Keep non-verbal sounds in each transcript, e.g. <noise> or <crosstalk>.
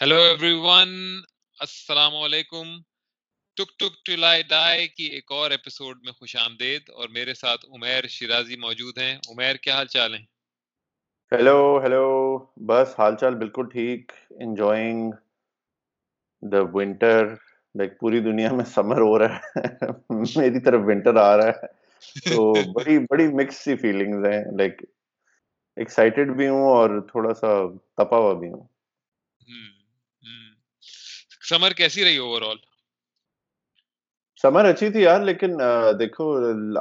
Hello every one السلام علیکم ٹک ٹک ٹلائی ڈائی کی ایک اور ایپیسوڈ میں خوش آمدید اور میرے ساتھ عمیر شیرازی موجود ہیں. عمیر کیا حال چال ہیں؟ ہیلو ہیلو بس حال چال بالکل ٹھیک. انجوائنگ دا ونٹر لائک پوری دنیا میں سمر ہو رہا ہے. میری طرف ونٹر آ رہا ہے. تو بڑی بڑی مکس سی فیلنگز ہیں. لائک ایکسائٹیڈ بھی ہوں اور تھوڑا سا تپا ہوا بھی ہوں۔ سمر کیسی رہی اوور آل سمر اچھی تھی یار، لیکن دیکھو،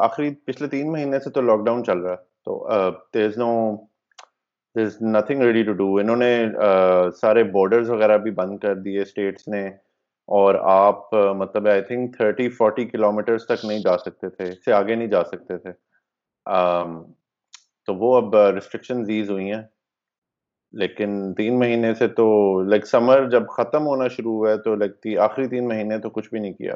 آخری پچھلے تین مہینے سے تو لاک ڈاؤن چل رہا تو no nothing ready to do انہوں نے سارے بارڈرز وغیرہ بھی بند کر دیے اسٹیٹس نے۔ اور آپ مطلب I think thirty forty kilometres تک نہیں جا سکتے تھے اس سے آگے نہیں جا سکتے تھے۔ تو وہ اب ریسٹرکشن ایز ہوئی ہیں۔ لیکن تین مہینے سے تو لائک سمر جب ختم ہونا شروع ہوا ہے تو لائک آخری تین مہینے تو کچھ بھی نہیں کیا۔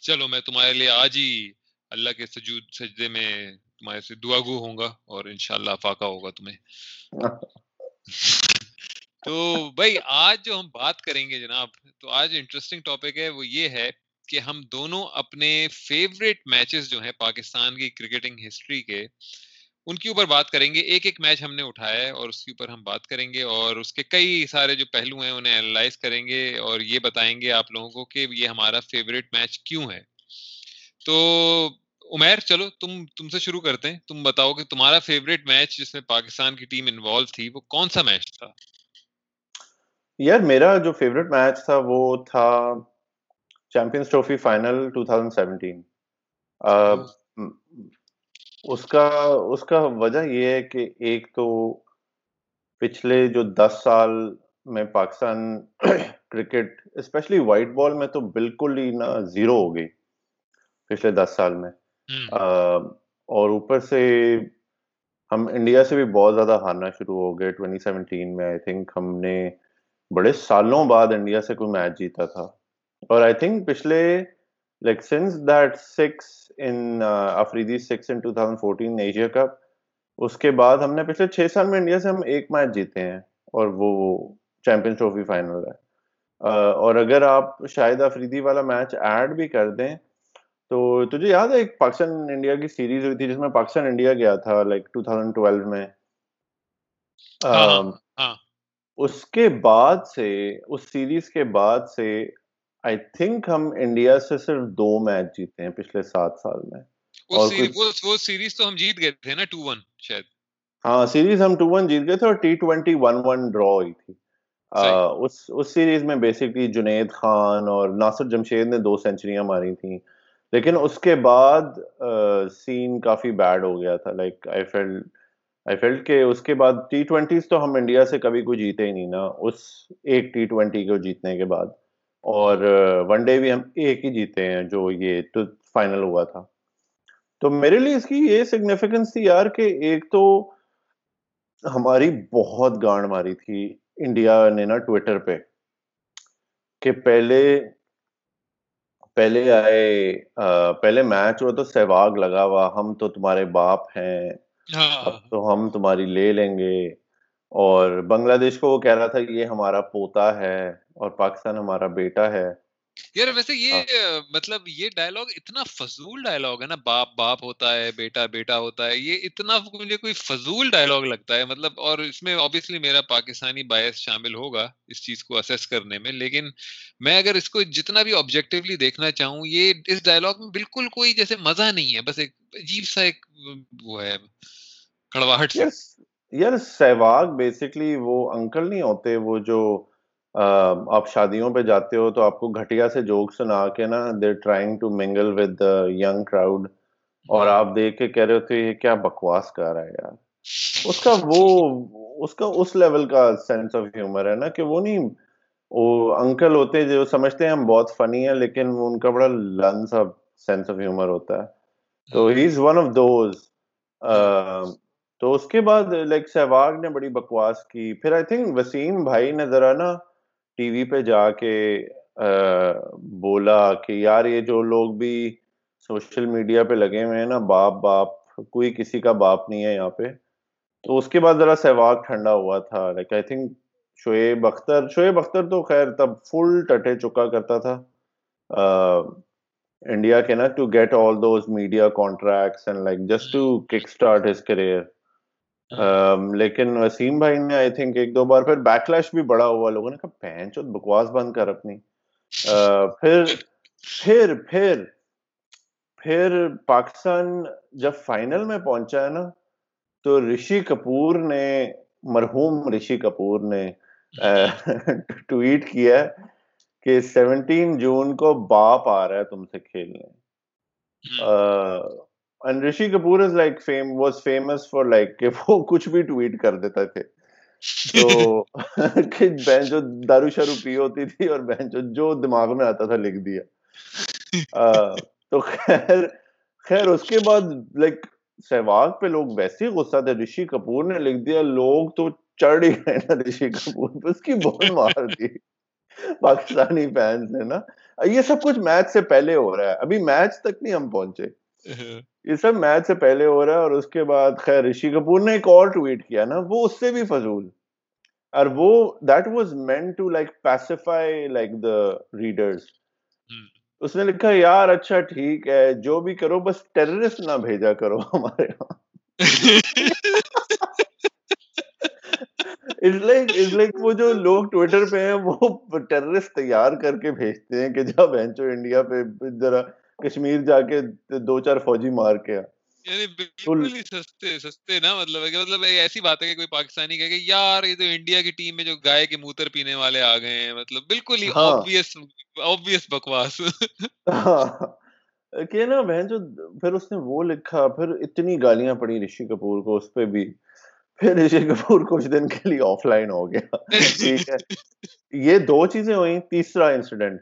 چلو میں تمہارے لیے آج ہی اللہ کے سجود سجدے میں تمہارے سے دعا گو ہوں گا اور انشاءاللہ فاقہ ہوگا تمہیں۔ <laughs> تو بھائی آج جو ہم بات کریں گے جناب تو آج انٹرسٹنگ ٹاپک ہے وہ یہ ہے کہ ہم دونوں اپنے فیوریٹ میچز جو ہیں پاکستان کی کرکٹنگ ہسٹری کے ان کے اوپر بات کریں گے ایک ایک میچ ہم نے اٹھایا ہے اور اس کے اوپر ہم بات کریں گے اور اس کے کئی سارے جو پہلو ہیں انہیں اینالائز کریں گے اور یہ بتائیں گے آپ لوگوں کو کہ یہ ہمارا فیوریٹ میچ کیوں ہے۔ تو عمیر چلو تم تم سے شروع کرتے ہیں۔ تم بتاؤ کہ تمہارا فیوریٹ میچ جس میں پاکستان کی ٹیم انوالو تھی وہ کون سا میچ تھا؟ یار میرا جو فیوریٹ میچ تھا وہ تھا چیمپئنس ٹرافی فائنل 2017 اس کا اس کا وجہ یہ ہے کہ ایک تو پچھلے جو دس سال میں Pakistan <clears throat> cricket especially white ball میں تو بالکل ہی نا زیرو ہو گئی پچھلے دس سال میں۔ اور اوپر سے ہم انڈیا سے بھی بہت زیادہ ہارنا شروع ہو گئے۔ ٹوینٹی سیونٹین میں آئی تھنک ہم نے بڑے سالوں بعد انڈیا سے کوئی میچ جیتا تھا۔ اور آئی تھنک پچھلے like since that six in Afridi six in two thousand fourteen Asia Cup اس کے بعد ہم نے پچھلے چھ سال میں انڈیا سے ہم ایک میچ جیتے ہیں اور وہ چیمپئنس ٹرافی فائنل ہے اور اگر آپ شاید افریدی والا میچ ایڈ بھی کر دیں تو تجھے یاد ہے ایک پاکستان انڈیا کی سیریز ہوئی تھی جس میں پاکستان انڈیا گیا تھا لائک ٹو تھاؤزینڈ ٹویلو میں۔ اس کے بعد سے اس سیریز کے بعد سے آئی تھنک ہم انڈیا سے صرف دو میچ جیتے ہیں پچھلے سات سال میں۔ وہ سیریز تو ہم جیت گئے تھے نا ٹو ون شاید۔ ہاں سیریز ہم ٹو ون جیت گئے تھے اور T twenty one one draw ہوئی تھی۔ اس اس سیریز میں بیسکلی جنید خان اور ناصر جمشید نے دو سینچریاں ماری تھیں۔ لیکن اس کے بعد سین کافی بیڈ ہو گیا تھا۔ Like I feel I felt کہ اس کے بعد ٹی ٹوینٹیز تو ہم انڈیا سے کبھی کوئی جیتے ہی نہیں نا۔ اس ایک ٹی ٹوینٹی کو جیتنے کے بعد۔ اور ون ڈے بھی ہم ایک ہی جیتے ہیں جو یہ فائنل ہوا تھا تو میرے لیے اس کی یہ سگنیفیکینس تھی یار کہ ایک تو ہماری بہت گانڈ ماری تھی انڈیا نے نا ٹویٹر پہ کہ پہلے پہلے آئے پہلے میچ ہوا تو سہواگ لگا ہوا ہم تو تمہارے باپ ہیں ہاں۔ اب تو ہم تمہاری لے لیں گے اور بنگلہ دیش کو وہ کہہ رہا تھا یہ ہمارا پوتا ہے اور پاکستان ہمارا بیٹا ہے۔ یار ویسے یہ مطلب یہ ڈائلگ اتنا فضول ڈائلگ ہے نا باپ باپ ہوتا ہے بیٹا بیٹا ہوتا ہے یہ اتنا مجھے کوئی فضول ڈائلگ لگتا ہے۔ مطلب اور اس میں آبویسلی میرا پاکستانی باعث شامل ہوگا اس چیز کو اسیس کرنے میں لیکن میں اگر اس کو جتنا بھی آبجیکٹولی دیکھنا چاہوں یہ اس ڈائلگ میں بالکل کوئی جیسے مزہ نہیں ہے بس ایک عجیب سا ایک وہ ہے کڑواہٹ یار سہواگ بیسکلی وہ انکل نہیں ہوتے وہ جو آپ شادیوں پہ جاتے ہو تو آپ کو گھٹیا سے جوک سنا کے نا there trying to mingle with young crowd اور آپ دیکھ کے کہہ رہے ہوتے یہ کیا بکواس کر رہا ہے یار۔ اس کا وہ اس کا اس لیول کا سینس آف ہیومر ہے نا کہ وہ نہیں وہ انکل ہوتے جو سمجھتے ہیں ہم بہت فنی ہیں لیکن ان کا بڑا لن سا سینس آف ہیومر ہوتا ہے۔ تو he is one of those تو اس کے بعد لائک سہواگ نے بڑی بکواس کی۔ پھر آئی تھنک وسیم بھائی نے ذرا نا ٹی وی پہ جا کے بولا کہ یار یہ جو لوگ بھی سوشل میڈیا پہ لگے ہوئے ہیں نا، باپ باپ، کوئی کسی کا باپ نہیں ہے یہاں پہ۔ تو اس کے بعد ذرا سہواگ ٹھنڈا ہوا تھا۔ Like I think Shoaib Akhtar Shoaib Akhtar تو خیر تب فل ٹٹے چکا کرتا تھا۔ انڈیا کے نا to get all those media contracts and like just to kick start his career لیکن وسیم بھائی نے آئی تھنک ایک دو بار پھر بیک بھی بڑا ہوا لوگوں نے کہا پہن چوت بکواس بند کر اپنی۔ پھر پھر پھر پھر پاکستان جب فائنل میں پہنچا ہے نا تو رشی کپور نے مرحوم رشی کپور نے ٹویٹ کیا کہ سیونٹین جون کو باپ آ رہا ہے تم سے کھیلنے۔ Rishi Kapoor is like fame was famous for like کہ وہ کچھ بھی ٹویٹ کر دیتا تھے۔ تو <laughs> بہن جو دارو شارو پی ہوتی تھی اور بہن جو جو دماغ میں آتا تھا لکھ دیا۔ تو خیر خیر، اس کے بعد لائک سہواگ پہ لوگ ویسے ہی غصہ تھے۔ رشی کپور نے لکھ دیا، لوگ تو چڑھ ہی گئے نا رشی کپور پہ۔ اس کی بہت مار دی۔ پاکستانی فینس نے نا۔ یہ سب کچھ میچ سے پہلے ہو رہا ہے۔ ابھی میچ تک نہیں ہم پہنچے۔ یہ سب میچ سے پہلے ہو رہا ہے اور اس کے بعد خیر رشی کپور نے ایک اور ٹویٹ کیا نا وہ اس سے بھی فضول۔ اور وہ that was meant to like pacify like the readers اس نے لکھا یار اچھا ٹھیک ہے جو بھی کرو بس ٹیررسٹ نہ بھیجا کرو ہمارے یہاں۔ <laughs> وہ جو لوگ ٹویٹر پہ ہیں وہ ٹیررسٹ تیار کر کے بھیجتے ہیں کہ جب انڈیا پہ ذرا کشمیر جا کے دو چار فوجی مار کے یعنی بالکل ہی سستے سستے نا مطلب ہے کہ مطلب ایسی بات ہے کہ کوئی پاکستانی کہے کہ یار یہ تو انڈیا کی ٹیم میں جو گائے کے موتر پینے والے آ گئے ہیں مطلب بالکل ہی آبویس آبویس بکواس۔ کہ نا بہن جو پھر اس نے وہ لکھا پھر اتنی گالیاں پڑی رشی کپور کو اس پہ بھی۔ پھر رشی کپور کچھ دن کے لیے آف لائن ہو گیا۔ <laughs> ٹھیک ہے۔ یہ دو چیزیں ہوئی تیسرا انسیڈنٹ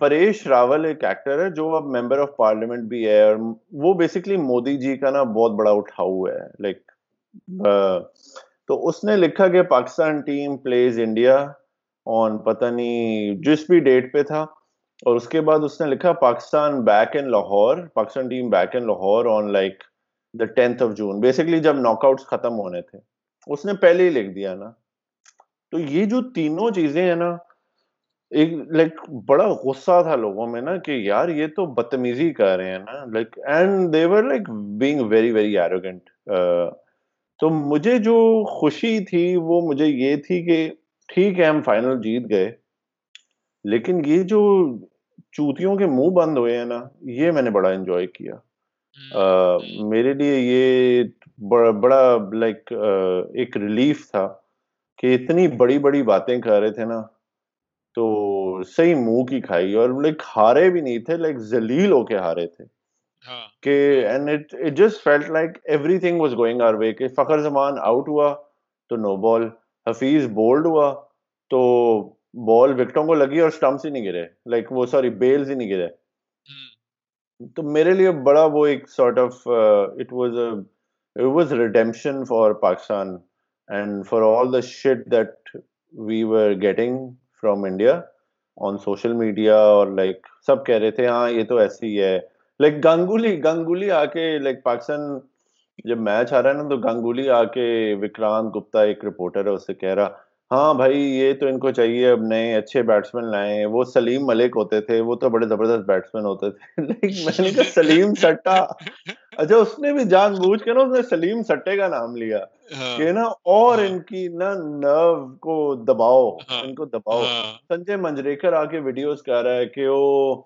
پریش راول ایک ایکٹر ہے جو اب ممبر آف پارلیمنٹ بھی ہے اور وہ بیسکلی مودی جی کا نا بہت بڑا اٹھاؤ ہے لائک تو اس نے لکھا کہ Pakistan team plays India on پتہ نہیں جس بھی ڈیٹ پہ تھا، اور اس کے بعد اس نے لکھا Pakistan back in Lahore, Pakistan team back in Lahore on like the tenth of June basically جب ناک آؤٹ ختم ہونے تھے۔ اس نے پہلے ہی لکھ دیا نا۔ تو یہ جو تینوں چیزیں ہیں نا ایک لائک بڑا غصہ تھا لوگوں میں نا کہ یار یہ تو بدتمیزی کر رہے ہیں نا. Like and they were like being very very arrogant تو مجھے جو خوشی تھی وہ مجھے یہ تھی کہ ٹھیک ہے ہم فائنل جیت گئے. لیکن یہ جو چوتیوں کے منہ بند ہوئے ہیں نا یہ میں نے بڑا انجوائے کیا. میرے لیے یہ بڑا لائک ایک ریلیف تھا کہ اتنی بڑی بڑی باتیں کر رہے تھے نا. تو صحیح منہ کی کھائی اور لائک ہارے بھی نہیں تھے لائک زلیل ہو کے ہارے تھے ہاں۔ کہ and it it just felt like everything was going our way کہ فخر زمان آؤٹ ہوا تو نو بال حفیظ بولڈ ہوا تو بال وکٹوں کو لگی اور اسٹمپس ہی نہیں گرے لائک وہ سوری بیلز ہی نہیں گرے تو میرے لیے بڑا وہ ایک sort of it was it was redemption for Pakistan and for all the shit that we were getting from India on social media اور لائک سب کہہ رہے تھے ہاں یہ تو ایسے ہی ہے لائک گنگولی گنگولی آ کے لائک پاکستان جب میچ آ رہا ہے نا تو گنگولی آ کے وکرانت گپتا ایک رپورٹر ہے اس سے کہہ رہا ہاں بھائی یہ تو ان کو چاہیے اب نئے اچھے بیٹسمین لائے وہ سلیم ملک ہوتے تھے وہ تو بڑے زبردست بیٹسمین ہوتے تھے۔ <laughs> میں نے کہا سلیم سٹا۔ اچھا اس نے بھی جان بوجھ کے نا اس نے سلیم سٹے کا نام لیا۔ ہاں۔ کہ نا اور ہاں۔ ان کی نا نرو کو دباؤ۔ ہاں۔ ان کو دباؤ۔ سنجے منجریکر آ کے ویڈیوز کہہ رہا ہے کہ وہ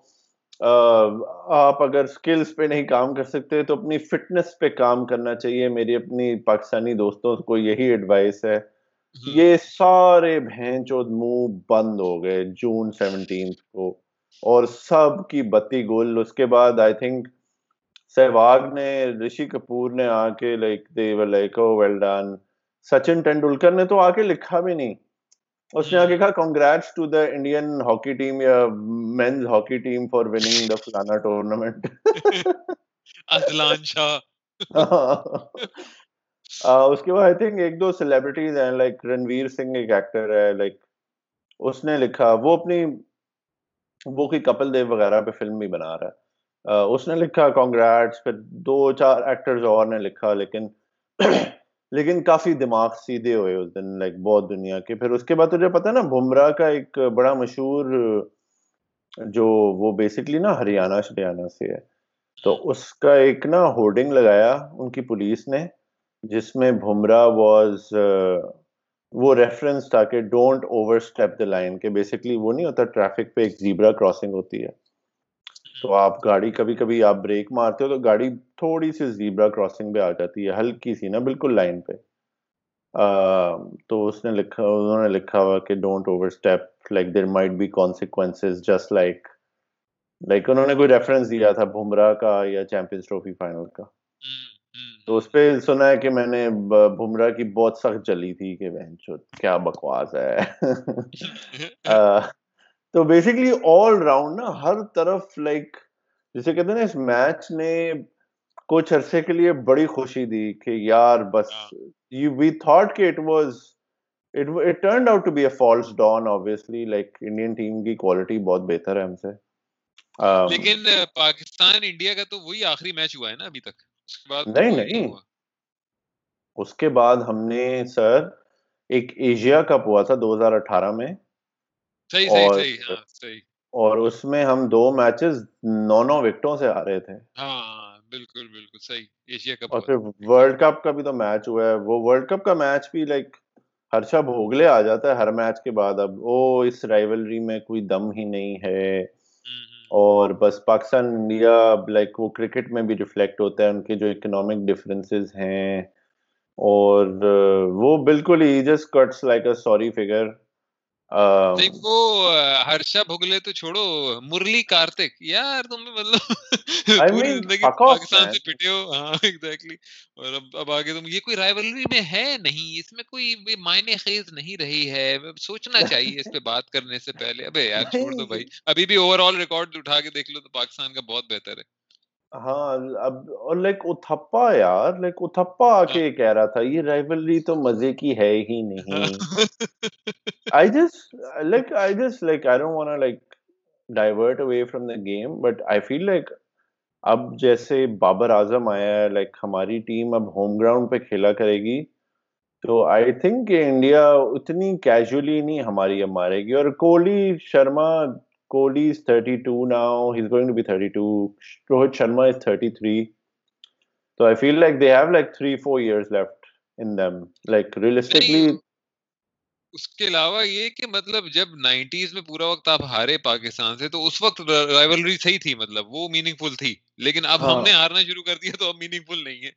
آپ اگر سکلز پہ نہیں کام کر سکتے تو اپنی فٹنس پہ کام کرنا چاہیے۔ میری اپنی پاکستانی دوستوں کو یہی ایڈوائس ہے۔ یہ سارے بہن چود منہ بند ہو گئے جون سیونٹینتھ کو اور سب کی بتی گل۔ اس کے بعد آئی تھنک سہواگ نے رشی کپور نے آ کے like they like well done Sachin Tendulkar نے تو آ کے لکھا بھی نہیں۔ اس نے آگے کہا congrats to the Indian hockey team یا men's hockey team for winning the فلانا ٹورنامنٹ اس کے بعد آئی تھنک ایک دو سیلیبریٹیز ہیں لائک رنویر سنگھ ایک ایکٹر ہے لائک اس نے لکھا، وہ اپنی وہ کوئی کپل دیو وغیرہ پہ فلم بھی بنا رہا ہے۔ اس نے لکھا کانگریٹس پھر دو چار ایکٹرز اور نے لکھا، لیکن <clears throat> لیکن کافی دماغ سیدھے ہوئے اس دن لائک بہت دنیا کے۔ پھر اس کے بعد تجھے پتا نا، بمراہ کا ایک بڑا مشہور، جو وہ بیسکلی نا ہریانہ شریانہ سے ہے۔ تو اس کا ایک نا ہورڈنگ لگایا، ان کی پولیس نے۔ جس میں بمراہ واز وہ ریفرنس تھا کہ don't overstep the line کہ بیسکلی وہ نہیں ہوتا ٹریفک پہ ایک زیبرا کراسنگ ہوتی ہے۔ تو آپ گاڑی کبھی کبھی آپ بریک مارتے ہو تو گاڑی تھوڑی سی زیبرا کراسنگ پہ آ جاتی ہے، ہلکی سی نا، بالکل لائن پہ۔ تو اس نے لکھا، انہوں نے لکھا ہوا کہ don't overstep like there might be consequence just like like انہوں نے کوئی ریفرنس دیا تھا بمراہ کا یا چیمپئنس ٹرافی فائنل کا۔ تو اس پہ سنا ہے کہ میں نے بمراہ کی بہت سخت چلی تھی کہ بہن کیا بکواس ہے؟ <laughs> تو بیسکلی آل راؤنڈ نا ہر طرف لائک جسے کہتے ہیں نا اس میچ نے کچھ عرصے کے لیے بڑی خوشی دی کہ یار بس یو وی تھاٹ کہ it was it turned out to be a false dawn obviously like Indian team کی کوالٹی بہت بہتر ہے ہم سے۔ لیکن پاکستان انڈیا کا تو وہی آخری میچ ہوا ہے نا ابھی تک۔ نہیں نہیں۔ اس کے بعد ہم نے سر ایک ایشیا کپ ہوا تھا دو ہزار اٹھارہ میں ہاں، اور اس میں ہم دو میچز نو نو وکٹوں سے آ رہے تھے۔ ہاں بالکل بالکل صحیح۔ ایشیا کپ اور پھر ورلڈ کپ کا بھی تو میچ ہوا ہے۔ وہ ورلڈ کپ کا میچ بھی لائک ہرشا بھوگلے آ جاتا ہے ہر میچ کے بعد۔ اب او اس رائیولری میں کوئی دم ہی نہیں ہے۔ اور بس پاکستان انڈیا لائک وہ کرکٹ میں بھی ریفلیکٹ ہوتا ہے، ان کے جو اکنامک ڈفرینسز ہیں اور وہ بالکل ہی just cuts like a sorry figure وہ ہرشا بھگلے تو چھوڑو مرلی کارتک یار تم مطلب پوری زندگی پاکستان سے پٹے ہو۔ ہاں ایگزیکٹلی اور اب اب آگے تم یہ کوئی رائیولری میں ہے نہیں اس میں کوئی معنی خیز نہیں رہی ہے۔ سوچنا چاہیے اس پہ <laughs> بات کرنے سے پہلے۔ ابے یار چھوڑ دو بھائی۔ ابھی بھی اوور آل ریکارڈ اٹھا کے دیکھ لو تو پاکستان کا بہت بہتر ہے۔ ہاں اب اور لائک اتھپا یار لائک اتھپا آ کے ہاں۔ کہہ رہا تھا یہ رائیولری تو مزے کی ہے ہی نہیں I just like I just like I don't want like divert away from the game but I feel like اب جیسے بابر اعظم آیا ہے لائک ہماری ٹیم اب ہوم گراؤنڈ پہ کھیلا کرے گی تو آئی تھنک کہ انڈیا اتنی کیجولی نہیں ہماری اب مارے گی اور Kohli Sharma Kohli is thirty two now he is going to be thirty two Rohit Sharma is thirty three تو I feel like they have like three four years left in them like realistically اس کے علاوہ یہ کہ مطلب جب nineties میں پورا وقت آپ ہارے پاکستان سے تو اس وقت رائیولری صحیح تھی مطلب وہ میننگ فل تھی لیکن اب ہم نے ہارنا شروع کر دیا تو اب میننگ فل نہیں ہے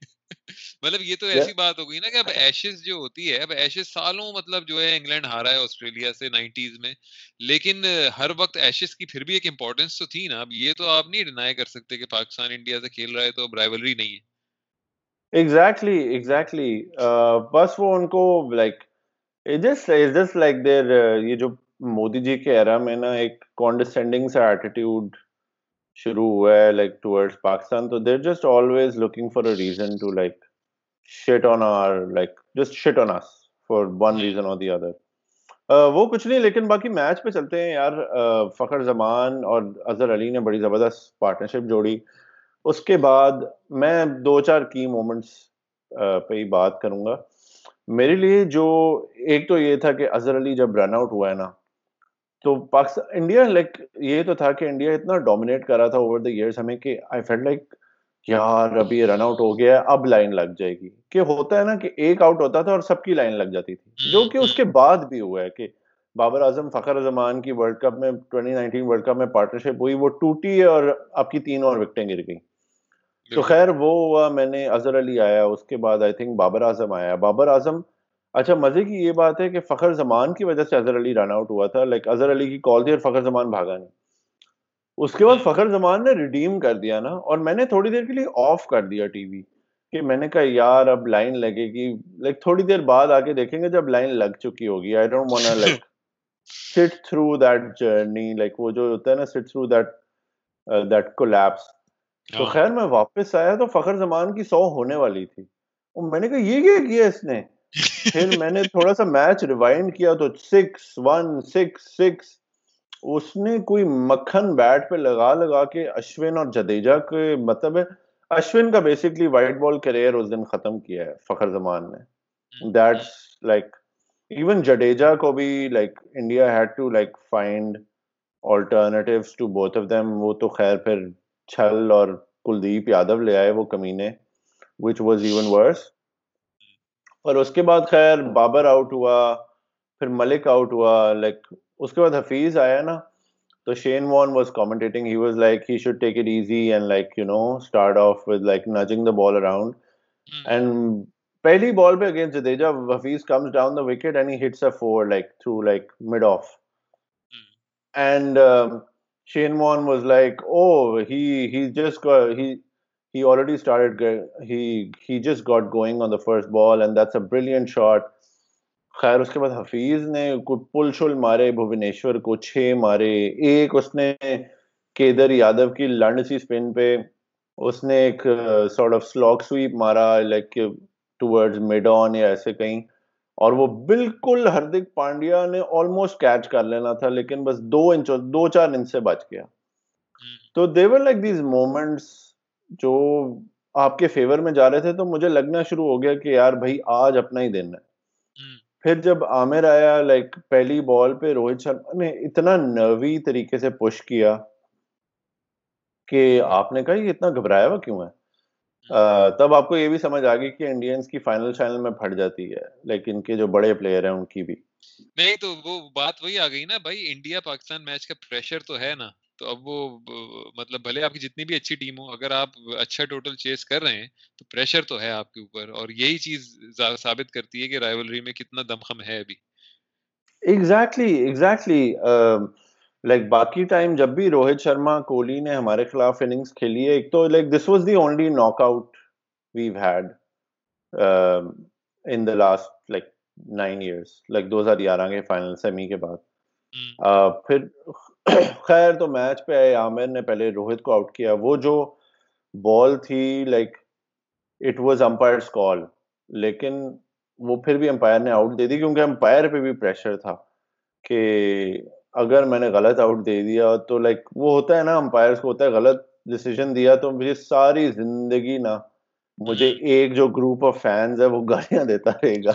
مطلب یہ تو ایسی بات ہو گئی نا کہ اب ایشز جو ہوتی ہے اب ایشز سالوں مطلب جو ہے انگلینڈ ہارا ہے آسٹریلیا سے نائنٹیز میں لیکن ہر وقت ایشز کی پھر بھی ایک امپورٹینس تو تھی نا۔ اب یہ تو آپ نہیں ڈینائی کر سکتے کہ پاکستان انڈیا سے کھیل رہا ہے تو اب رائیولری نہیں ہے۔ ایگزیکٹلی ایگزیکٹلی بس وہ ان کو لائک لائک دیر یہ جو مودی جی کے ایرا میں نا ایک کانڈسینڈنگ سا ایٹیٹیوڈ شروع ہوا ہے لائک ٹورڈس پاکستان تو they're just always looking for a reason to like shit on or like just shit on us for one reason اور دی ادر وہ کچھ نہیں، لیکن باقی میچ پہ چلتے ہیں یار. Uh, فخر زمان اور اظہر علی نے بڑی زبردست پارٹنرشپ جوڑی. اس کے بعد میں دو چار کی مومنٹس uh, پہ ہی بات کروں گا. میرے لیے جو ایک تو یہ تھا کہ اظہر علی جب رن آؤٹ ہوا ہے نا تو پاکستان انڈیا لائک یہ تو تھا کہ انڈیا اتنا ڈومینیٹ کر رہا تھا اوور دا ایئرس ہمیں کہ آئی فیل لائک یار ابھی رن آؤٹ ہو گیا اب لائن لگ جائے گی. کہ ہوتا ہے نا کہ ایک آؤٹ ہوتا تھا اور سب کی لائن لگ جاتی تھی. جو کہ اس کے بعد بھی ہوا ہے کہ بابر اعظم فخر زمان کی ورلڈ کپ میں ٹوینٹی نائنٹین ورلڈ کپ میں پارٹنرشپ ہوئی وہ ٹوٹی ہے اور آپ کی تین اور وکٹیں گر گئی تو خیر وہ ہوا میں نے اظہر علی آیا اس کے بعد آئی تھنک بابر اعظم آیا. بابر اعظم اچھا مزے کی یہ بات ہے کہ فخر زمان کی وجہ سے اظہر علی رن آؤٹ ہوا تھا لائک اظہر علی کی کال تھی اور فخر زمان بھاگا نہیں۔ اس کے بعد فخر زمان نے ریڈیم کر دیا نا اور میں نے تھوڑی دیر کے لیے آف کر دیا ٹی وی کہ میں نے کہا یار اب لائن لگے گی۔ لائک تھوڑی دیر بعد آ کے دیکھیں گے جب لائن لگ چکی ہوگی۔ I don't want like sit through that journey like وہ جو ہوتا ہے نا سٹ تھرو دیٹ دیٹ کولیپس تو خیر میں واپس آیا تو فخر زمان کی سو ہونے والی تھی۔ میں نے کہا یہ کیا کیا اس نے؟ پھر میں نے تھوڑا سا میچ ریوائنڈ کیا تو سکس ون سکس سکس اس نے کوئی مکھن بیٹ پہ لگا لگا کے اشون اور جدیجا کے مطلب ہے اشون کا بیسکلی وائٹ بال کریئر اس دن ختم کیا ہے فخر زمان نے۔ دیٹس لائک ایون جڈیجا کو بھی like India had to like find alternatives to both of them وہ تو خیر پھر چھل اور کلدیپ یادو لے آئے وہ کمینے وچ واز ایون ورس اور اس کے بعد خیر بابر آؤٹ ہوا پھر ملک آؤٹ ہوا لائک اس کے بعد حفیظ آیا نا تو Shane Warne was commentating he was like he should take it easy and like you know start off with like nudging the ball around and پہلی بال پہ against Jadeja Hafeez comes down the wicket and he hits a four like through like mid off and Shane Warne was like oh he he just he he already started he he just got going on the first ball and that's a brilliant shot. خیر اس کے بعد حفیظ نے کوئی پل شل مارے بھوونیشور کو چھ مارے ایک اس نے کیدر یادو کی لنڈ سی اسپن پہ اس نے ایک سارٹ آف سلاک سویپ مارا لائک ٹورڈز مڈ آن یا ایسے کہیں۔ اور وہ بالکل ہردک پانڈیا نے آلموسٹ کیچ کر لینا تھا لیکن بس دو انچ دو چار انچ سے بچ گیا۔ تو دیور لائک دیز مومنٹس جو آپ کے فیور میں جا رہے تھے تو مجھے لگنا شروع ہو گیا کہ یار بھائی آج اپنا ہی دن ہے۔ پھر جب عامر آیا لائک پہلی بال پہ روہت شرما نے اتنا نروی طریقے سے پش کیا کہ آپ نے کہا یہ اتنا گھبرایا ہوا کیوں ہے؟ تب آپ کو یہ بھی سمجھ آ گئی کہ انڈینس کی فائنل شائنل میں پھٹ جاتی ہے لیکن کے جو بڑے پلیئر ہیں ان کی بھی۔ نہیں تو وہ بات وہی آ گئی نا بھائی انڈیا پاکستان میچ کا پریشر تو ہے نا۔ تو اب وہ مطلب بھلے آپ کی جتنی بھی اچھی ٹیم ہو اگر آپ اچھا ٹوٹل چیز کر رہے ہیں تو پریشر تو ہے آپ کے اوپر اور یہی چیز ثابت کرتی ہے کہ رائولری میں کتنا دمخم ہے ابھی۔ ایگزیکٹلی ایگزیکٹلی لائک باقی ٹائم جب بھی روہت شرما کوہلی نے ہمارے خلاف اننگس کھیلی ہے ایک تو like this was the only knock out we've had in the last like nine years like دو ہزار گیارہ کے فائنل سیمی کے بعد۔ پھر خیر تو میچ پہ آئے عامر نے پہلے روہت کو آؤٹ کیا۔ وہ جو بال تھی like it was umpire call لیکن وہ پھر بھی امپائر نے آؤٹ دے دی کیونکہ امپائر پہ بھی پریشر تھا کہ اگر میں نے غلط آؤٹ دے دیا تو لائک وہ ہوتا ہے نا امپائر کو ہوتا ہے غلط ڈسیزن دیا تو مجھے ساری زندگی نا مجھے ایک جو گروپ آف فینس ہے وہ گالیاں دیتا رہے گا۔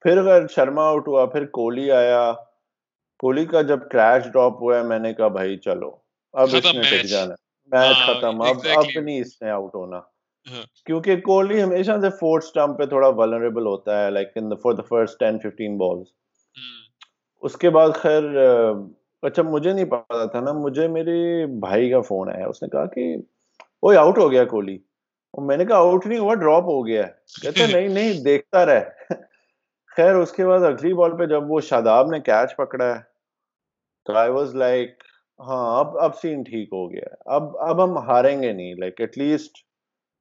پھر اگر شرما آؤٹ ہوا پھر کوہلی آیا۔ کوہلی کا جب کریش ڈراپ ہوا ہے میں نے کہا بھائی چلو اب اس نے ٹک جانا میچ ہاں، ختم اب اب نہیں اس نے آؤٹ ہونا۔ ہاں۔ کیونکہ کوہلی ہمیشہ سے فورتھ سٹمپ پہ تھوڑا ولنریبل ہوتا ہے like in for the first 10 15 balls اس کے بعد خیر اچھا مجھے نہیں پتا تھا نا مجھے میرے بھائی کا فون آیا۔ اس نے کہا کہ وہ آؤٹ ہو گیا کوہلی۔ میں نے کہا آؤٹ نہیں ہوا ڈراپ ہو گیا۔ کہتے <laughs> نہیں نہیں دیکھتا رہ۔ خیر، اس کے بعد اگلی بال پہ جب وہ شاداب نے کیچ پکڑا ہے، تو آئی واز لائک ہاں اب اب سین ٹھیک ہو گیا اب اب ہم ہاریں گے نہیں like at least